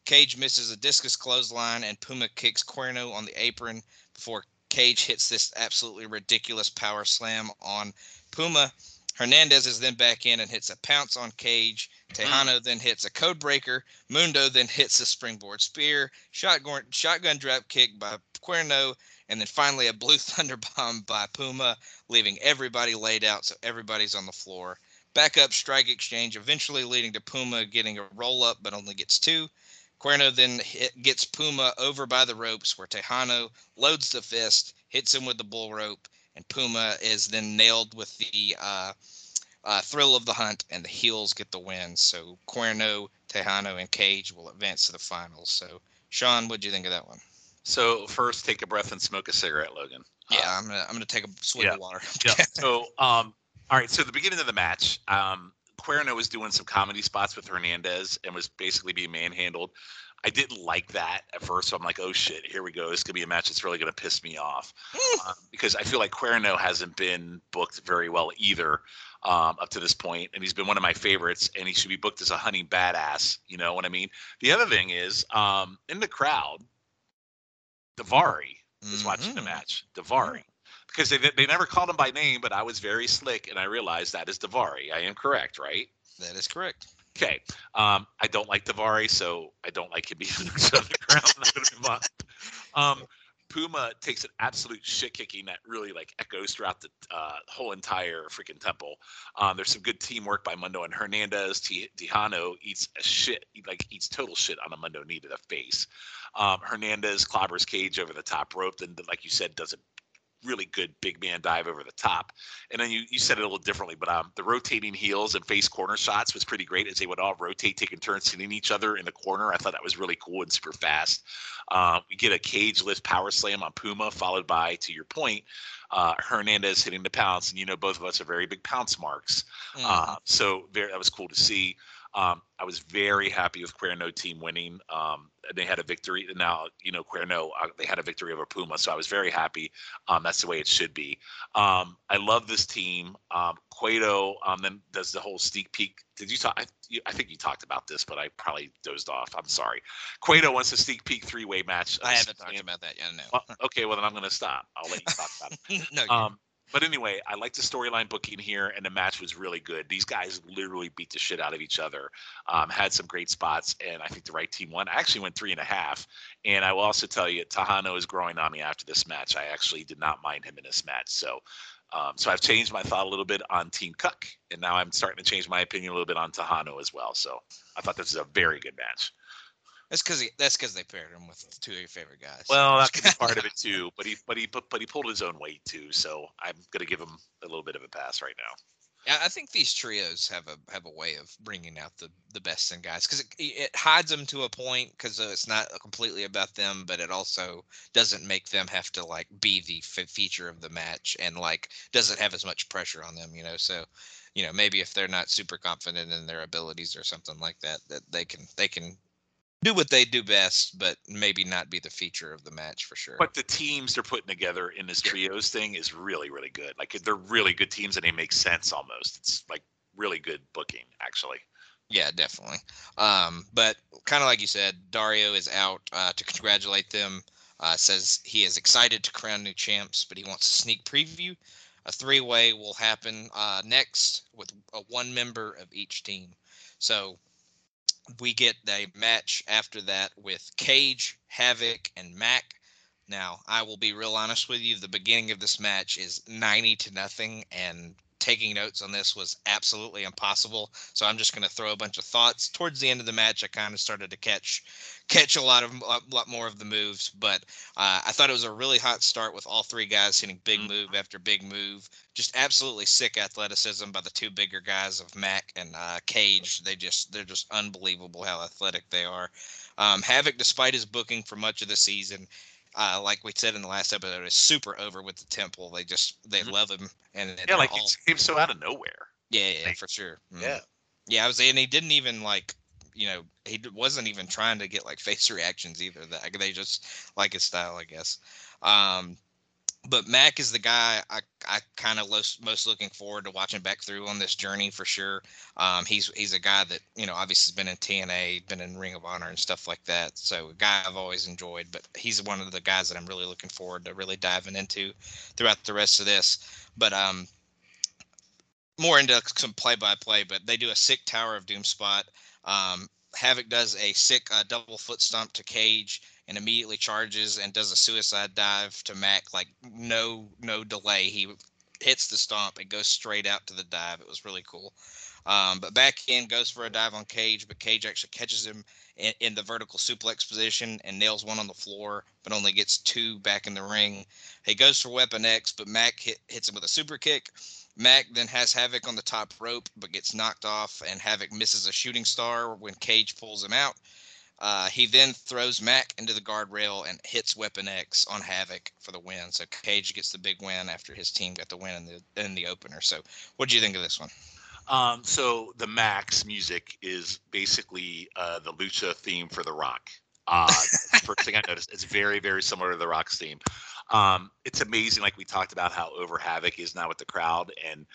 Cage misses a discus clothesline, and Puma kicks Cuerno on the apron before Cage hits this absolutely ridiculous power slam on Puma. Hernandez is then back in and hits a pounce on Cage. Texano then hits a code breaker. Mundo then hits a springboard spear. Shotgun, shotgun drop kick by Cuerno. And then finally a blue [laughs] thunder bomb by Puma, leaving everybody laid out so everybody's on the floor. Backup strike exchange, eventually leading to Puma getting a roll up, but only gets two. Cuerno then hit, gets Puma over by the ropes where Texano loads the fist, hits him with the bull rope, and Puma is then nailed with the uh, uh, thrill of the hunt, and the heels get the win. So Cuerno, Texano, and Cage will advance to the finals. So Shawn, what do you think of that one? So first, take a breath and smoke a cigarette, Logan. Yeah, uh, I'm gonna I'm gonna take a swig yeah, of water. [laughs] yeah. So um, all right. So the beginning of the match, um, Cuerno was doing some comedy spots with Hernandez and was basically being manhandled. I didn't like that at first, so I'm like, oh shit, here we go. This could be a match that's really going to piss me off um, because I feel like Cuerno hasn't been booked very well either um, up to this point, and he's been one of my favorites, and he should be booked as a honey badass. You know what I mean? The other thing is, um, in the crowd, Daivari is mm-hmm. watching the mm-hmm. match. Daivari. Because they, they never called him by name, but I was very slick and I realized that is Daivari. I am correct, right? That is correct. Okay. Um, I don't like Daivari, so I don't like him [laughs] being on the ground. I'm going to move on. Um, Puma takes an absolute shit kicking that really like echoes throughout the uh, whole entire freaking temple. Um, there's some good teamwork by Mundo and Hernandez. T- Texano eats a shit, like eats total shit on a Mundo knee to the face. Um, Hernandez clobbers Cage over the top rope, and like you said, does a really good big man dive over the top. And then you, you said it a little differently, but um, the rotating heels and face corner shots was pretty great as they would all rotate, taking turns hitting each other in the corner. I thought that was really cool and super fast. Um, we get a cage lift power slam on Puma, followed by, to your point, uh, Hernandez hitting the pounce. And you know, both of us are very big pounce marks. Mm. Uh, so very, that was cool to see. Um, I was very happy with Cuerno team winning. Um, they had a victory. Now, you know, Cuerno, uh, they had a victory over Puma. So I was very happy. Um, that's the way it should be. Um, I love this team. Um, Cueto um, then does the whole sneak peek. Did you talk? I, you, I, think you talked about this, but I probably dozed off. I'm sorry. Cueto wants a sneak peek three way match. I haven't talked about that yet. No. Well, okay, well, then I'm going to stop. I'll let you talk about it. [laughs] no. But anyway, I like the storyline booking here, and the match was really good. These guys literally beat the shit out of each other, um, had some great spots, and I think the right team won. I actually went three and a half, and I will also tell you, Texano is growing on me after this match. I actually did not mind him in this match, so um, so I've changed my thought a little bit on Team Cuck, and now I'm starting to change my opinion a little bit on Texano as well. So I thought this is a very good match. That's because that's because they paired him with two of your favorite guys. Well, that could be part of it [laughs] too. But he but he but, but he pulled his own weight too. So I'm gonna give him a little bit of a pass right now. Yeah, I think these trios have a have a way of bringing out the the best in guys because it, it hides them to a point because it's not completely about them, but it also doesn't make them have to like be the f- feature of the match and like doesn't have as much pressure on them, you know. So, you know, maybe if they're not super confident in their abilities or something like that, that they can they can do what they do best, but maybe not be the feature of the match for sure. But the teams they're putting together in this trios thing is really, really good. Like they're really good teams and they make sense almost. It's like really good booking, actually. Yeah, definitely. Um, but kind of like you said, Dario is out uh, to congratulate them. Uh, says he is excited to crown new champs, but he wants a sneak preview. A three-way will happen uh, next with a one member of each team. So we get a match after that with Cage, Havoc, and Mack. Now, I will be real honest with you. The beginning of this match is 90 to nothing, and taking notes on this was absolutely impossible. So I'm just going to throw a bunch of thoughts. Towards the end of the match, I kind of started to catch catch a lot of a lot more of the moves, but uh, I thought it was a really hot start with all three guys hitting big mm-hmm. move after big move. Just absolutely sick athleticism by the two bigger guys of Mack and uh, Cage. They just they're just unbelievable how athletic they are. Um, Havoc, despite his booking for much of the season, uh, like we said in the last episode, is super over with the temple. They just they mm-hmm. love him, and yeah, like all... he came so out of nowhere. Yeah, yeah, like, for sure. Mm. Yeah, yeah. I was, and he didn't even like, you know, he wasn't even trying to get like [laughs] face reactions either. That they just like his style, I guess. Um, but Mack is the guy I, I kind of most looking forward to watching back through on this journey for sure. Um, he's he's a guy that you know obviously has been in TNA, been in Ring of Honor and stuff like that. So a guy I've always enjoyed, but he's one of the guys that I'm really looking forward to really diving into throughout the rest of this. But um, more into some play by play. But they do a sick Tower of Doom spot. Um, Havoc does a sick uh, double foot stomp to Cage and immediately charges and does a suicide dive to Mack like no no delay. He hits the stomp and goes straight out to the dive. It was really cool. Um, but back in goes for a dive on Cage, but Cage actually catches him in, in, the vertical suplex position and nails one on the floor, but only gets two back in the ring. He goes for Weapon X, but Mack hit, hits him with a super kick Mack then has Havoc on the top rope, but gets knocked off, and Havoc misses a shooting star when Cage pulls him out. Uh, he then throws Mack into the guardrail and hits Weapon X on Havoc for the win. So Cage gets the big win after his team got the win in the in the opener. So what do you think of this one? Um, so the Mack's music is basically uh, the lucha theme for The Rock. Uh, [laughs] first thing I noticed, it's very very similar to The Rock's theme. Um, it's amazing, like we talked about, how over Havoc is now with the crowd, and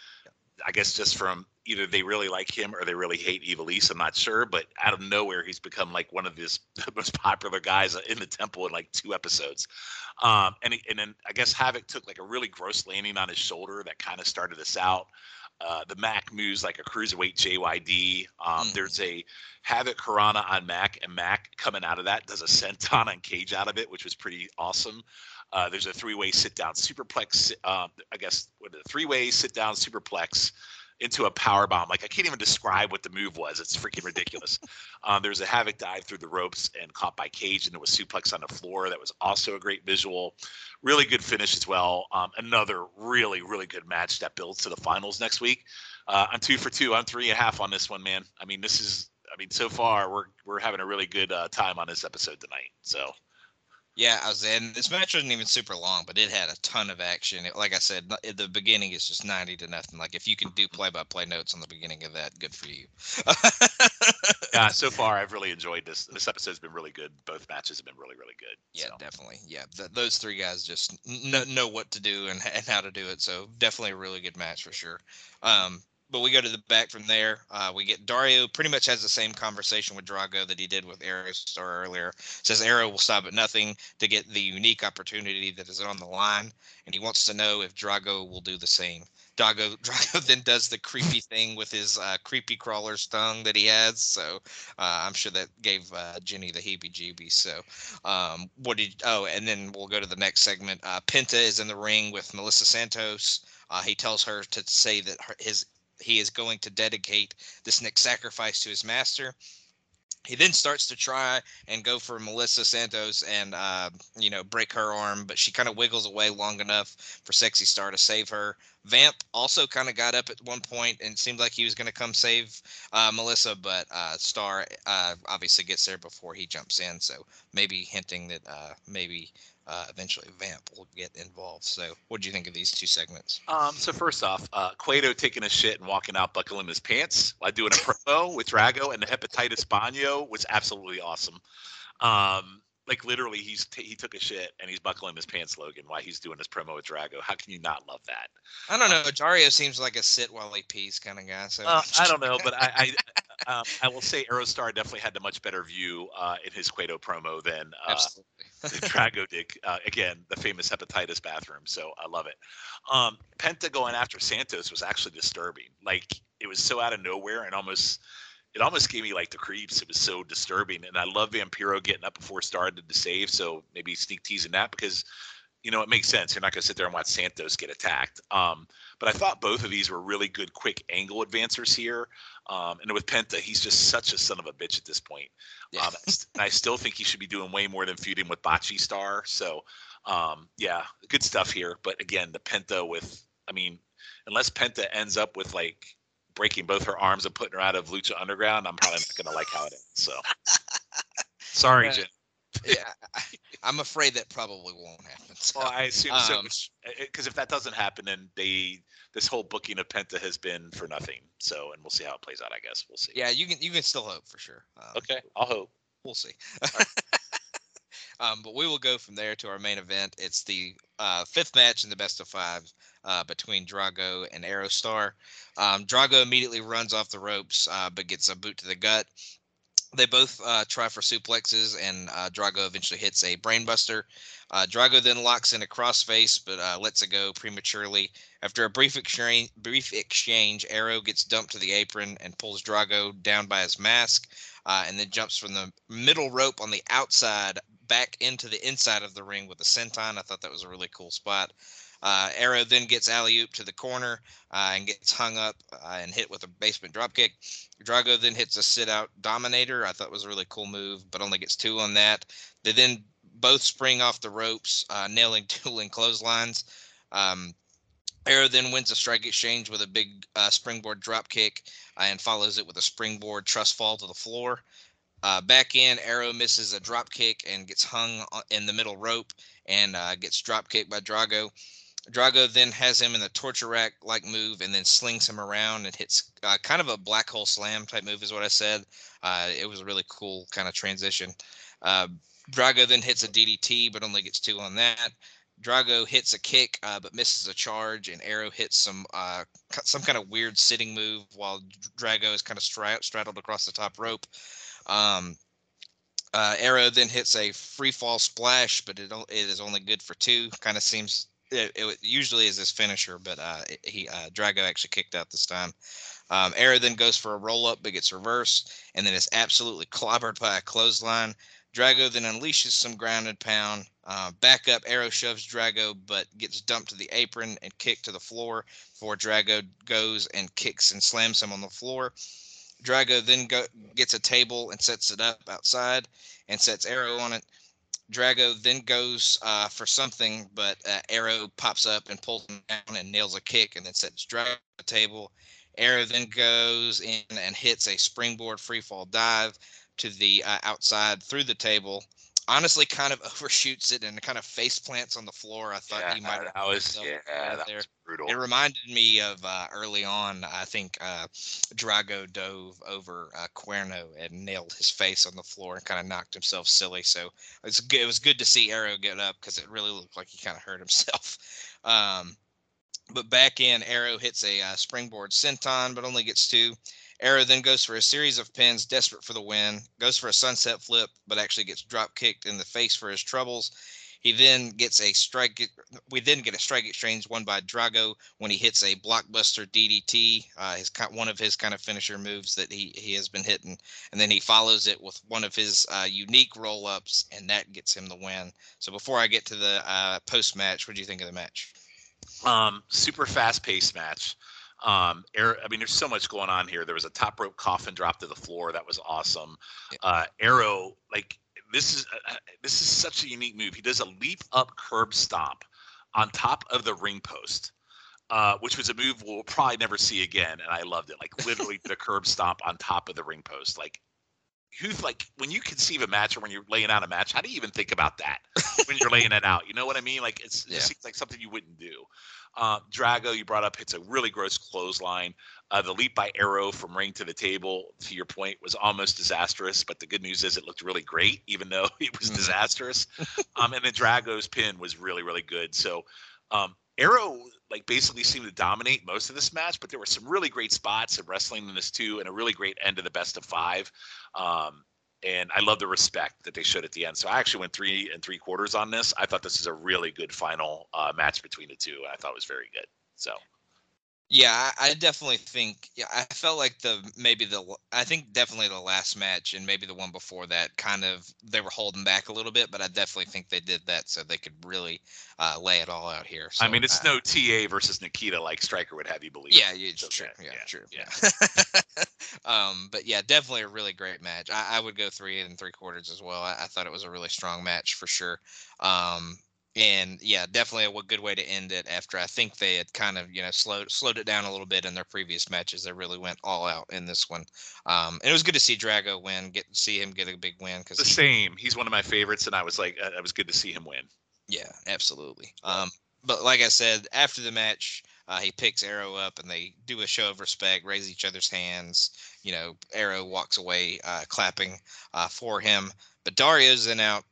I guess just from either they really like him or they really hate Ivelisse. I'm not sure, but out of nowhere, he's become like one of the [laughs] most popular guys in the temple in like two episodes. Um, and and then I guess Havoc took like a really gross landing on his shoulder that kind of started this out. Uh, the Mack moves like a cruiserweight JYD. Um, mm. There's a Havoc Harana on Mack, and Mack coming out of that does a senton on cage out of it, which was pretty awesome. Uh, there's a three-way sit-down superplex. Uh, I guess what a three-way sit-down superplex into a power bomb. Like I can't even describe what the move was. It's freaking ridiculous. [laughs] um, there was a havoc dive through the ropes and caught by Cage, and there was suplex on the floor. That was also a great visual. Really good finish as well. Um, another really really good match that builds to the finals next week. Uh, I'm two for two. I'm three and a half on this one, man. I mean, this is. I mean, so far we're we're having a really good uh, time on this episode tonight. So yeah, I was in. This match wasn't even super long, but it had a ton of action. It, like I said, at the beginning is just ninety to nothing. Like if you can do play-by-play notes on the beginning of that, good for you. yeah, [laughs] so far I've really enjoyed this. This episode's been really good. Both matches have been really, really good. Yeah, so. definitely. Yeah, th- those three guys just know, know what to do and, and how to do it. So definitely a really good match for sure. Um, but we go to the back from there. Uh, we get Dario pretty much has the same conversation with Drago that he did with Aerostar earlier. Says Arrow will stop at nothing to get the unique opportunity that is on the line, and he wants to know if Drago will do the same. Drago, [laughs] Drago then does the creepy thing with his uh, creepy crawler's tongue that he has. So uh, I'm sure that gave uh, Jenny the heebie-jeebies. So um, what did? Oh, and then we'll go to the next segment. Uh, Penta is in the ring with Melissa Santos. Uh, he tells her to say that her, his he is going to dedicate this next sacrifice to his master. He then starts to try and go for Melissa Santos and uh, you know break her arm, but she kind of wiggles away long enough for Sexy Star to save her. Vamp also kind of got up at one point and seemed like he was going to come save uh, Melissa, but uh, Star uh, obviously gets there before he jumps in, so maybe hinting that uh, maybe uh, eventually Vamp will get involved. So, what do you think of these two segments? Um, so first off, uh, Cueto taking a shit and walking out buckling his pants while doing a promo with Drago and the hepatitis banyo was absolutely awesome. Um, like literally, he's t- he took a shit and he's buckling his pants, Logan, while he's doing his promo with Drago. How can you not love that? I don't know. Dario seems like a sit while he pees kind of guy. So uh, I don't know, but I, I, [laughs] um, I will say Aerostar definitely had a much better view uh, in his Cueto promo than uh, Drago did. Uh, again, the famous hepatitis bathroom. So I love it. Um, Penta going after Santos was actually disturbing. Like it was so out of nowhere and almost it almost gave me like the creeps. It was so disturbing, and I love Vampiro getting up before started to save. So maybe sneak teasing that because you know it makes sense. You're not going to sit there and watch Santos get attacked. Um, but I thought both of these were really good, quick angle advancers here. Um, and with Penta, he's just such a son of a bitch at this point. Yeah. Um, and I still think he should be doing way more than feuding with Bocce Star. So um, yeah, good stuff here. But again, the Penta with, I mean, unless Penta ends up with like breaking both her arms and putting her out of Lucha Underground, I'm probably not going to like how it ends. So [laughs] sorry, Jen. yeah, I'm afraid that probably won't happen. So, well, I assume um, so, because if that doesn't happen, then they this whole booking of Penta has been for nothing. So, and we'll see how it plays out. I guess we'll see. Yeah, you can you can still hope for sure. Um, okay, I'll hope. We'll see. [laughs] um, but we will go from there to our main event. It's the uh, fifth match in the best of five uh, between Drago and Aerostar. Um, Drago immediately runs off the ropes, uh, but gets a boot to the gut. They both uh, try for suplexes, and uh, Drago eventually hits a brainbuster. Uh, Drago then locks in a crossface, but uh, lets it go prematurely. After a brief exchange, brief exchange, Arrow gets dumped to the apron and pulls Drago down by his mask, and then jumps from the middle rope on the outside back into the inside of the ring with a senton. I thought that was a really cool spot. Uh, Arrow then gets alley oop to the corner uh, and gets hung up uh, and hit with a basement dropkick. Drago then hits a sit out dominator. I thought was a really cool move, but only gets two on that. They then both spring off the ropes, uh, nailing [laughs] dueling clotheslines. Um, Arrow then wins a strike exchange with a big uh, springboard dropkick uh, and follows it with a springboard trust fall to the floor. Uh, back in, Arrow misses a drop kick and gets hung in the middle rope and uh, gets drop kicked by Drago. Drago then has him in the torture rack like move and then slings him around and hits uh, kind of a black hole slam type move, is what I said. Uh, it was a really cool kind of transition. Uh, Drago then hits a DDT, but only gets two on that. Drago hits a kick, uh, but misses a charge, and Arrow hits some uh, some kind of weird sitting move while Drago is kind of straddled across the top rope. Um, uh, Arrow then hits a free fall splash, but it, it is only good for two. Kind of seems it, it, usually is his finisher, but uh, he uh, Drago actually kicked out this time. Um, Arrow then goes for a roll up, but gets reversed, and then is absolutely clobbered by a clothesline. Drago then unleashes some grounded pound. Uh, back up, Arrow shoves Drago, but gets dumped to the apron and kicked to the floor before Drago goes and kicks and slams him on the floor. Drago then go, gets a table and sets it up outside and sets Arrow on it. Drago then goes uh, for something, but uh, Arrow pops up and pulls him down and nails a kick and then sets Drago on the table. Arrow then goes in and hits a springboard freefall dive to the uh, outside through the table honestly kind of [laughs] overshoots it and kind of face plants on the floor. I thought yeah, he might have. Was yeah, that there. was brutal. It reminded me of uh, early on. I think uh, Drago dove over uh, Cuerno and nailed his face on the floor and kind of knocked himself silly. So it's good. It was good to see Arrow get up because it really looked like he kind of hurt himself. [laughs] Um, but back in, Arrow hits a uh, springboard senton, but only gets two. Arrow then goes for a series of pins, desperate for the win, goes for a sunset flip, but actually gets drop kicked in the face for his troubles. He then gets a strike. We then get a strike exchange won by Drago when he hits a blockbuster DDT, uh, his one of his kind of finisher moves that he he has been hitting, and then he follows it with one of his uh, unique roll ups, and that gets him the win. So before I get to the uh, post match, what do you think of the match? Um, super fast paced match. Um, Arrow, I mean, there's so much going on here. There was a top rope coffin drop to the floor. That was awesome. Uh, Arrow, like this is uh, uh, this is such a unique move. He does a leap up curb stomp on top of the ring post. Uh, which was a move we'll probably never see again, and I loved it. Like literally [laughs] the curb stomp on top of the ring post. Like who's like when you conceive a match or when you're laying out a match, how do you even think about that when you're laying it out? You know what I mean? Like it's yeah. it seems like something you wouldn't do. Uh, Drago, you brought up, hits a really gross clothesline. Uh, the leap by Arrow from ring to the table, to your point, was almost disastrous. But the good news is it looked really great, even though [laughs] it was mm-hmm. disastrous. um, and then Drago's pin was really, really good. So um, Arrow like basically seemed to dominate most of this match, but there were some really great spots of wrestling in this too, and a really great end of the best of five. Um, and I love the respect that they showed at the end. So I actually went three and three quarters on this. I thought this is a really good final uh, match between the two. I thought it was very good. So yeah, I, definitely think. Yeah, I felt like the maybe the I think definitely the last match and maybe the one before that kind of they were holding back a little bit, but I definitely think they did that so they could really uh, lay it all out here. So, I mean, it's uh, no TA versus Nikita like Striker would have you believe. Yeah, yeah, so, true. Yeah, yeah, true. Yeah. [laughs] um, but yeah, definitely a really great match. I, I, would go three and three quarters as well. I, I, thought it was a really strong match for sure. Um, and yeah, definitely a good way to end it. After I think they had kind of you know slowed slowed it down a little bit in their previous matches, they really went all out in this one. Um, and it was good to see Drago win, get see him get a big win because the he, same. He's one of my favorites, and I was like, uh, it was good to see him win. Yeah, absolutely. Um, but like I said, after the match, uh, he picks Arrow up and they do a show of respect, raise each other's hands. You know, Arrow walks away uh, clapping uh, for him. But Dario's then out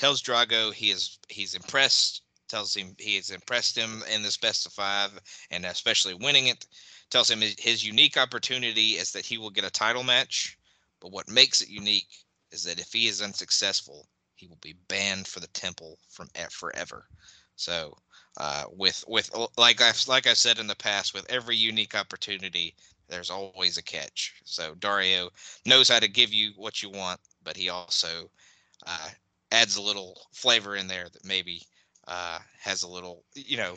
tells Drago he is he's impressed, tells him he has impressed him in this best of five, and especially winning it. Tells him his unique opportunity is that he will get a title match, but what makes it unique is that if he is unsuccessful, he will be banned for the temple from forever. So, uh, with with like I like I said in the past, with every unique opportunity, there's always a catch. So Dario knows how to give you what you want, but he also uh, adds a little flavor in there that maybe uh, has a little, you know,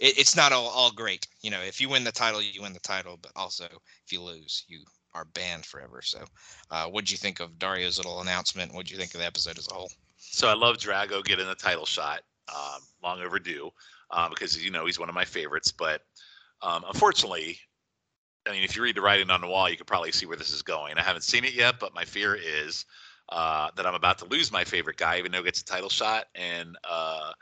it, it's not all, all great. You know, if you win the title, you win the title, but also if you lose, you are banned forever. So, uh, what do you think of Dario's little announcement? What do you think of the episode as a whole? So I love Drago getting the title shot. um, long overdue uh, because you know he's one of my favorites. But um, unfortunately, I mean, if you read the writing on the wall, you could probably see where this is going. I haven't seen it yet, but my fear is uh, that I'm about to lose my favorite guy, even though he gets a title shot, and uh,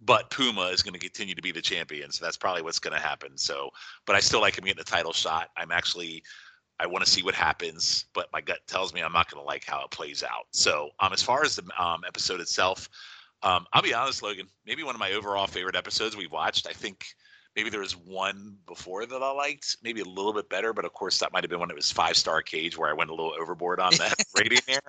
but Puma is going to continue to be the champion. So that's probably what's going to happen. So, but I still like him getting a title shot. I'm actually, I want to see what happens, but my gut tells me I'm not going to like how it plays out. So, um, as far as the um, episode itself, um, I'll be honest, Logan, maybe one of my overall favorite episodes we've watched. I think maybe there was one before that I liked, maybe a little bit better, but of course that might have been when it was five star cage where I went a little overboard on that [laughs] rating there.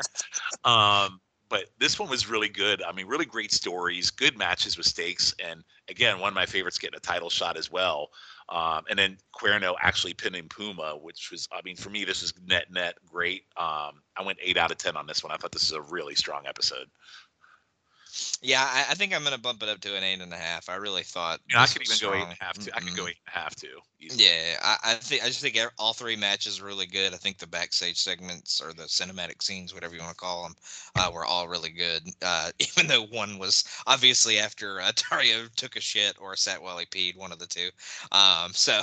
Um, but this one was really good. I mean, really great stories, good matches with stakes, and again, one of my favorites getting a title shot as well. Um, and then Cuerno actually pinning Puma, which was, I mean, for me, this is net net great. Um, I went eight out of ten on this one. I thought this is a really strong episode. Yeah, I, I, think I'm gonna bump it up to an eight and a half. I really thought. You know, I could even strong. go eight and a half too. Mm-hmm. I could go eight and a half too. Easily. Yeah, I, I, think I just think all three matches are really good. I think the backstage segments or the cinematic scenes, whatever you want to call them, uh, were all really good. Uh, [laughs] even though one was obviously after uh, [laughs] Dario took a shit or sat while he peed, one of the two. Um, [laughs] so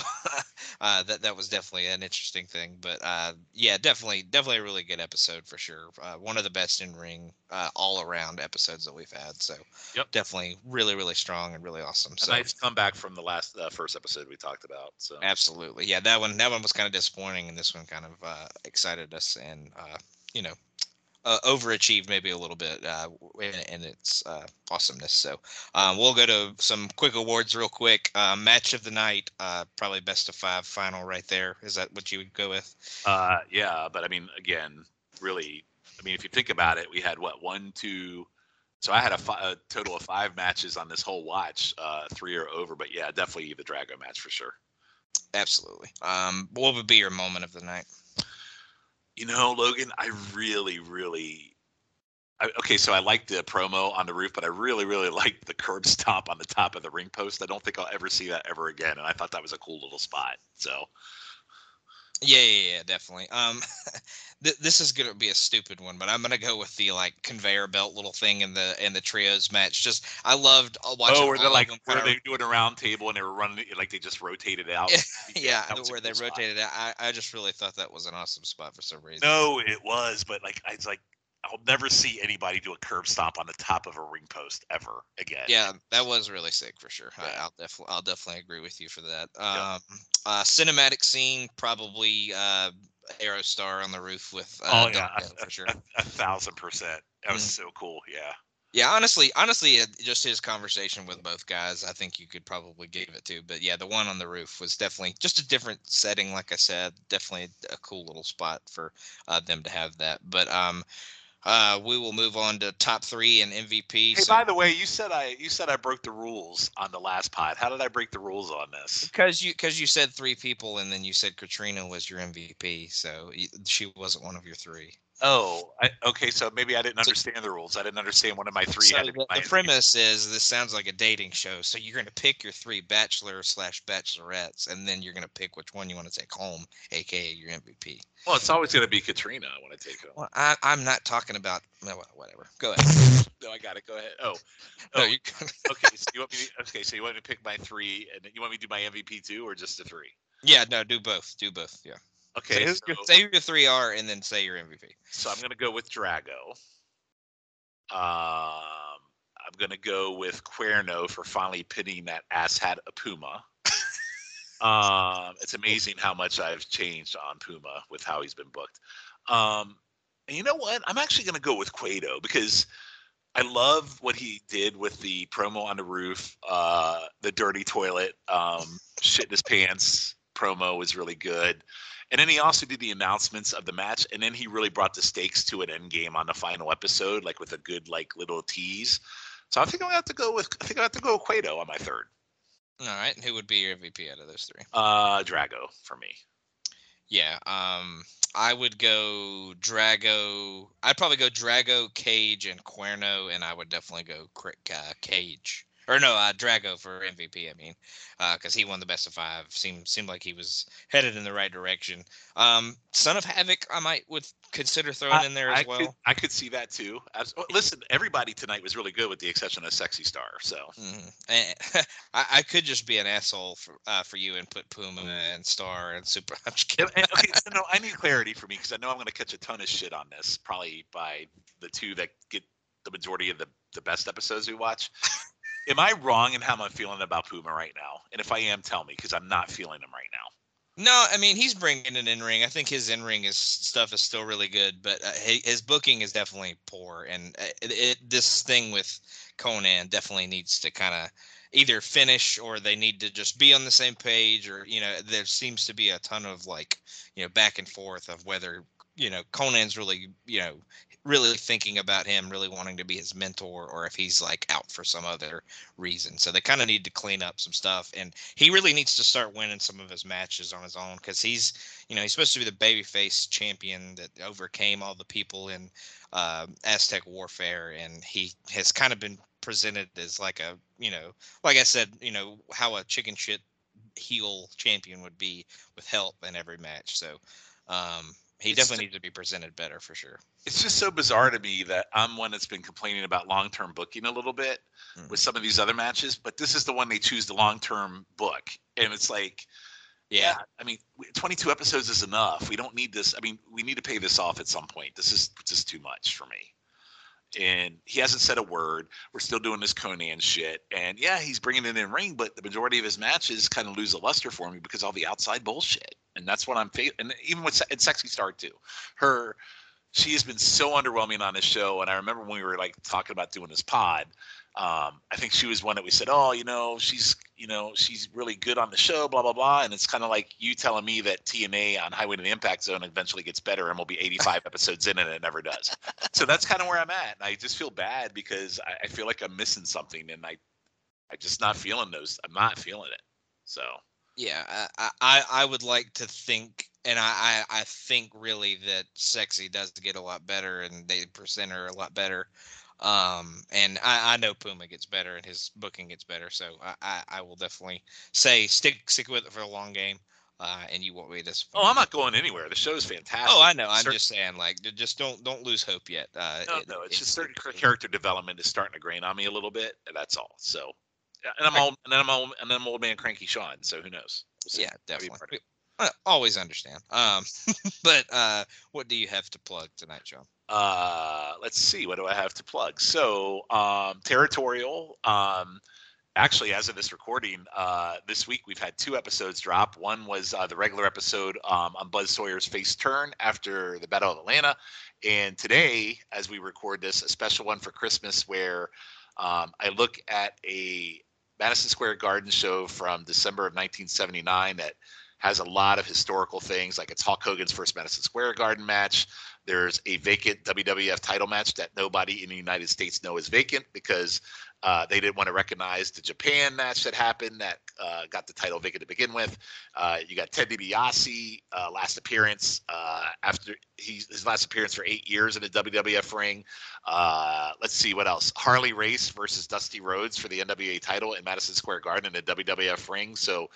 uh, that that was definitely an interesting thing. But uh, yeah, definitely definitely a really good episode for sure. Uh, one of the best in ring all around episodes that we've had. So yep. definitely really really strong and really awesome. A so nice comeback from the last first episode we talked about. So absolutely, yeah, that one that one was kind of disappointing, and this one kind of uh, excited us, and uh, you know, uh, overachieved maybe a little bit uh, in, in its uh, awesomeness. So um, we'll go to some quick awards real quick. Uh, match of the night, uh, probably best of five final right there. Is that what you would go with? Uh, yeah, but I mean, again, really, I mean, if you think about it, we had what one, two. So I had a, fi- a total of five matches on this whole watch. Uh, three are over, but yeah, definitely the Drago match for sure. Absolutely. Um, what would be your moment of the night? You know, Logan, I really, really. I, okay, so I liked the promo on the roof, but I really, really [laughs] liked the curb stop on the top of the ring post. I don't think I'll ever see that ever again, and I thought that was a cool little spot. So. Yeah, yeah, yeah, definitely. Um, [laughs] th- this is gonna be a stupid one, but I'm gonna go with the like conveyor belt little thing in the in the trios match. Just I loved uh, watching. Oh, where they're like where they doing a round table and they were running like they just rotated out. [laughs] yeah, yeah where they spot. rotated out. I, I just really thought that was an awesome spot for some reason. No, it was, but like it's like I'll never see anybody do a curb stomp on the top of a ring post ever again. Yeah, that was really sick for sure. Yeah. I, will definitely, I'll definitely agree with you for that. Um, uh, cinematic scene, probably uh, Aerostar on the roof with. Uh, oh yeah, a, for sure. A, [laughs] a, thousand percent. That was mm. so cool. Yeah. Yeah, honestly, honestly, just his conversation with both guys, I think you could probably give it to. But yeah, the one on the roof was definitely just a different setting. Like I said, definitely a cool little spot for uh, them to have that. But um, uh, we will move on to top three and MVP. Hey, so, by the way, you said I you said I broke the rules on the last pod. How did I break the rules on this? Because you because you said three people and then you said Catrina was your MVP, so she wasn't one of your three. Oh, I, okay. So maybe I didn't understand the rules. I didn't understand one of my three. So the, the premise is this sounds like a dating show. So you're going to pick your three bachelor slash bachelorettes, and then you're going to pick which one you want to take home, aka your MVP. Well, it's always going to be Catrina. I want to take home. Well, I, am not talking about well, whatever. Go ahead. [laughs] no, I got it. Go ahead. Oh, oh. No, you... [laughs] okay. So you want me? To, okay, so you want me to pick my three, and you want me to do my MVP too, or just the three? Yeah, no, do both. Do both. Yeah. Okay. Say, so, say your three are, and then say your MVP. So I'm going to go with Drago. Um, I'm going to go with Cuerno for finally pitting that asshat a Puma. [laughs] um, it's amazing how much I've changed on Puma with how he's been booked. Um, and you know what? I'm actually going to go with Cueto because I love what he did with the promo on the roof, uh, the dirty toilet, um, shit in his pants promo was really good. And then he also did the announcements of the match, and then he really brought the stakes to an end game on the final episode, like with a good like little tease. So I think I'm gonna have to go with I think I have to go with Cueto on my third. All right, and who would be your MVP out of those three? Uh, Drago for me. Yeah, um, I would go Drago. I'd probably go Drago, Cage, and Cuerno, and I would definitely go uh, Cage or no, uh, Drago for MVP. I mean, because uh, he won the best of five. Seemed seemed like he was headed in the right direction. Um, Son of Havoc, I might would consider throwing I, in there as I well. Could, I could see that too. As, listen, everybody tonight was really good with the exception of Sexy Star. So mm-hmm. [laughs] I, I, could just be an asshole for uh, for you and put Puma and Star and Super. [laughs] I'm kidding. And, okay, no, I need clarity for me because I know I'm going to catch a ton of shit on this, probably by the two that get the majority of the the best episodes we watch. Am I wrong in how I'm feeling about Puma right now? And if I am, tell me because I'm not feeling him right now. No, I mean he's bringing an in ring. I think his in ring is stuff is still really good, but uh, his booking is definitely poor. And uh, it, it, this thing with Konnan definitely needs to kind of either finish or they need to just be on the same page. Or you know, there seems to be a ton of like you know back and forth of whether you know Konnan's really you know really thinking about him, really wanting to be his mentor, or if he's like out for some other reason. So they kind of need to clean up some stuff, and he really needs to start winning some of his matches on his own because he's, you know, he's supposed to be the babyface champion that overcame all the people in uh, Aztec warfare, and he has kind of been presented as like a, you know, like I said, you know, how a chicken shit heel champion would be with help in every match. So. Um, he it's definitely needs to be presented better for sure. It's just so bizarre to me that I'm one that's been complaining about long term booking a little bit mm-hmm. with some of these other matches, but this is the one they choose the long term book. And it's like, yeah. yeah, I mean, 22 episodes is enough. We don't need this. I mean, we need to pay this off at some point. This is just too much for me and he hasn't said a word. We're still doing this Konnan shit, and yeah, he's bringing it in ring, but the majority of his matches kind of lose the luster for me because all the outside bullshit, and that's what I'm. Fa- and even with and Sexy Star too, her she has been so underwhelming on this show. And I remember when we were like talking about doing this pod, um, I think she was one that we said, oh, you know, she's, you know, she's really good on the show, blah blah blah. And it's kind of like you telling me that TNA on Highway to the Impact Zone eventually gets better and we'll be 85 [laughs] episodes in and it never does. So that's kind of where I'm at. And I just feel bad because I, I feel like I'm missing something, and I, I just not feeling those. I'm not feeling it. So yeah, I, I, I would like to think, and I, I, I think really that Sexy does get a lot better, and they present her a lot better. Um, and I, I know Puma gets better and his booking gets better. So I, I, I will definitely say stick stick with it for the long game. Uh, and you won't be disappointed. Oh, I'm not going anywhere. The show is fantastic. Oh, I know. I'm just saying, like, just don't don't lose hope yet. Uh, no, it, no, it's, just certain character development is starting to grain on me a little bit. And that's all. So, and I'm all, and then I'm all, and then I'm old man cranky Shawn. So who knows? We'll yeah, definitely. I always understand. Um, [laughs] but uh, what do you have to plug tonight, John? uh, let's see, what do I have to plug? So, um, territorial. Um, actually, as of this recording, uh, this week we've had two episodes drop. One was uh, the regular episode um, on Buzz Sawyer's face turn after the Battle of Atlanta, and today, as we record this, a special one for Christmas where um, I look at a Madison Square Garden show from December of 1979 that has a lot of historical things, like it's Hulk Hogan's first Madison Square Garden match. There's a vacant WWF title match that nobody in the United States know is vacant because uh, they didn't want to recognize the Japan match that happened that uh, got the title vacant to begin with. Uh, you got Ted DiBiase, uh, last appearance uh, after his last appearance for eight years in the WWF ring. Uh, let's see what else. Harley Race versus Dusty Rhodes for the NWA title in Madison Square Garden in the WWF ring. So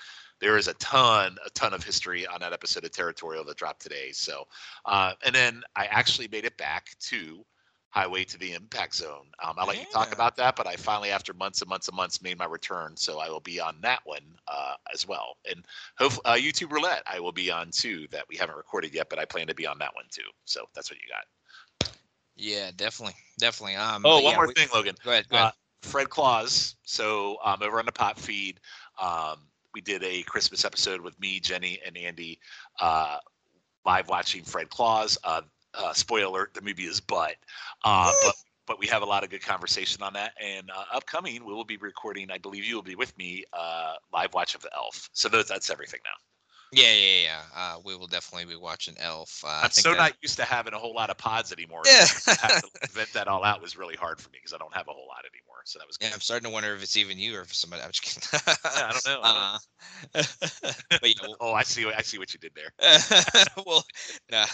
there is a ton, a ton of history on that episode of Territorial that dropped today. So, uh, and then I actually made it back to Highway to the Impact Zone. Um, I'll let yeah. you talk about that, but I finally, after months and months and months, made my return. So I will be on that one uh, as well. And hopefully, uh, YouTube Roulette, I will be on too, that we haven't recorded yet, but I plan to be on that one too. So that's what you got. Yeah, definitely. Definitely. Um, oh, one yeah, more we, thing, Logan. Go ahead. Go ahead. Uh, Fred Claus. So um, over on the pop feed, um, we did a Christmas episode with me, Jenny, and Andy, uh, live watching Fred Claus. Uh, uh, spoiler alert: the movie is butt, uh, but but we have a lot of good conversation on that. And uh, upcoming, we will be recording. I believe you will be with me. Uh, live watch of the Elf. So those, that's everything now. Yeah, yeah, yeah. Uh, we will definitely be watching Elf. Uh, I'm so that... not used to having a whole lot of pods anymore. Yeah, to [laughs] vent that all out was really hard for me because I don't have a whole lot anymore. So that was. Good. Yeah, I'm starting to wonder if it's even you or if somebody. I'm just kidding. yeah, [laughs] I don't know. I don't [laughs] uh, [laughs] but, you know, oh, I see. I see what you did there. well, nah,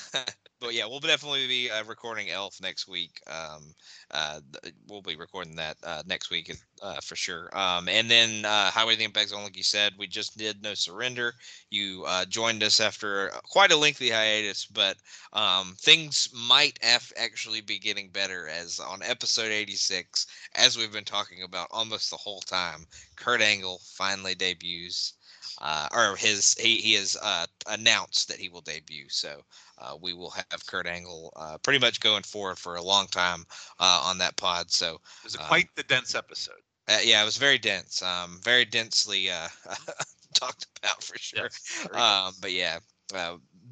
but yeah, we'll definitely be uh, recording Elf next week. Um, uh, we'll be recording that uh, next week uh, for sure. Um, and then uh, Highway to the Impact Zone, like you said, we just did No Surrender. You uh, joined us after quite a lengthy hiatus, but um, things might af- actually be getting better as on episode 86, as we've been talking about almost the whole time. Kurt Angle finally debuts uh, or his he, he has uh, announced that he will debut. So uh, we will have Kurt Angle uh, pretty much going forward for a long time uh, on that pod. So it was quite the dense episode. Uh, yeah, it was very dense, um, very densely uh [laughs] talked about for sure. Yes, um, but yeah,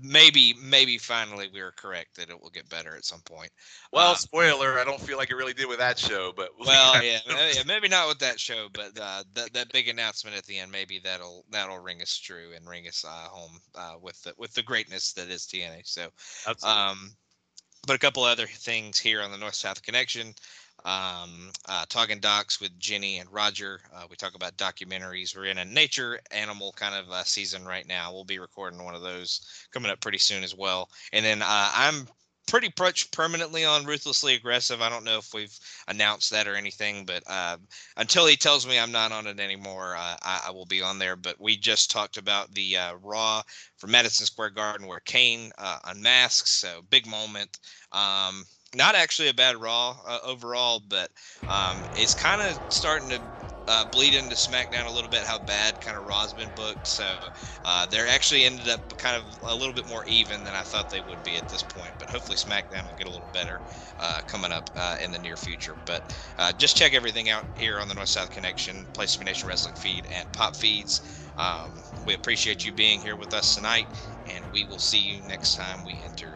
maybe maybe finally we were correct that it will get better at some point. Well, um, spoiler, I don't feel like it really did with that show, but [laughs] well, yeah, yeah, maybe not with that show, but uh, that that big announcement at the end, maybe that'll that'll ring us true and ring us uh, home uh, with the with the greatness that is TNA. So, Absolutely. um, but a couple other things here on the North South Connection um, uh, talking docs with Jenny and Roger. Uh, we talk about documentaries. We're in a nature animal kind of uh, season right now. We'll be recording one of those coming up pretty soon as well. And then uh, I'm pretty much permanently on ruthlessly aggressive. I don't know if we've announced that or anything, but uh, until he tells me I'm not on it anymore, uh, I, I, will be on there. But we just talked about the uh, Raw for Madison Square Garden where Kane uh, unmasks, so big moment. Um, not actually a bad Raw uh, overall, but um, it's kind of starting to uh, bleed into SmackDown a little bit how bad kind of Raw's been booked. So uh, they're actually ended up kind of a little bit more even than I thought they would be at this point. But hopefully SmackDown will get a little better uh, coming up uh, in the near future. But uh, just check everything out here on the North South Connection, Place Nation Wrestling feed, and Pop feeds. Um, we appreciate you being here with us tonight, and we will see you next time we enter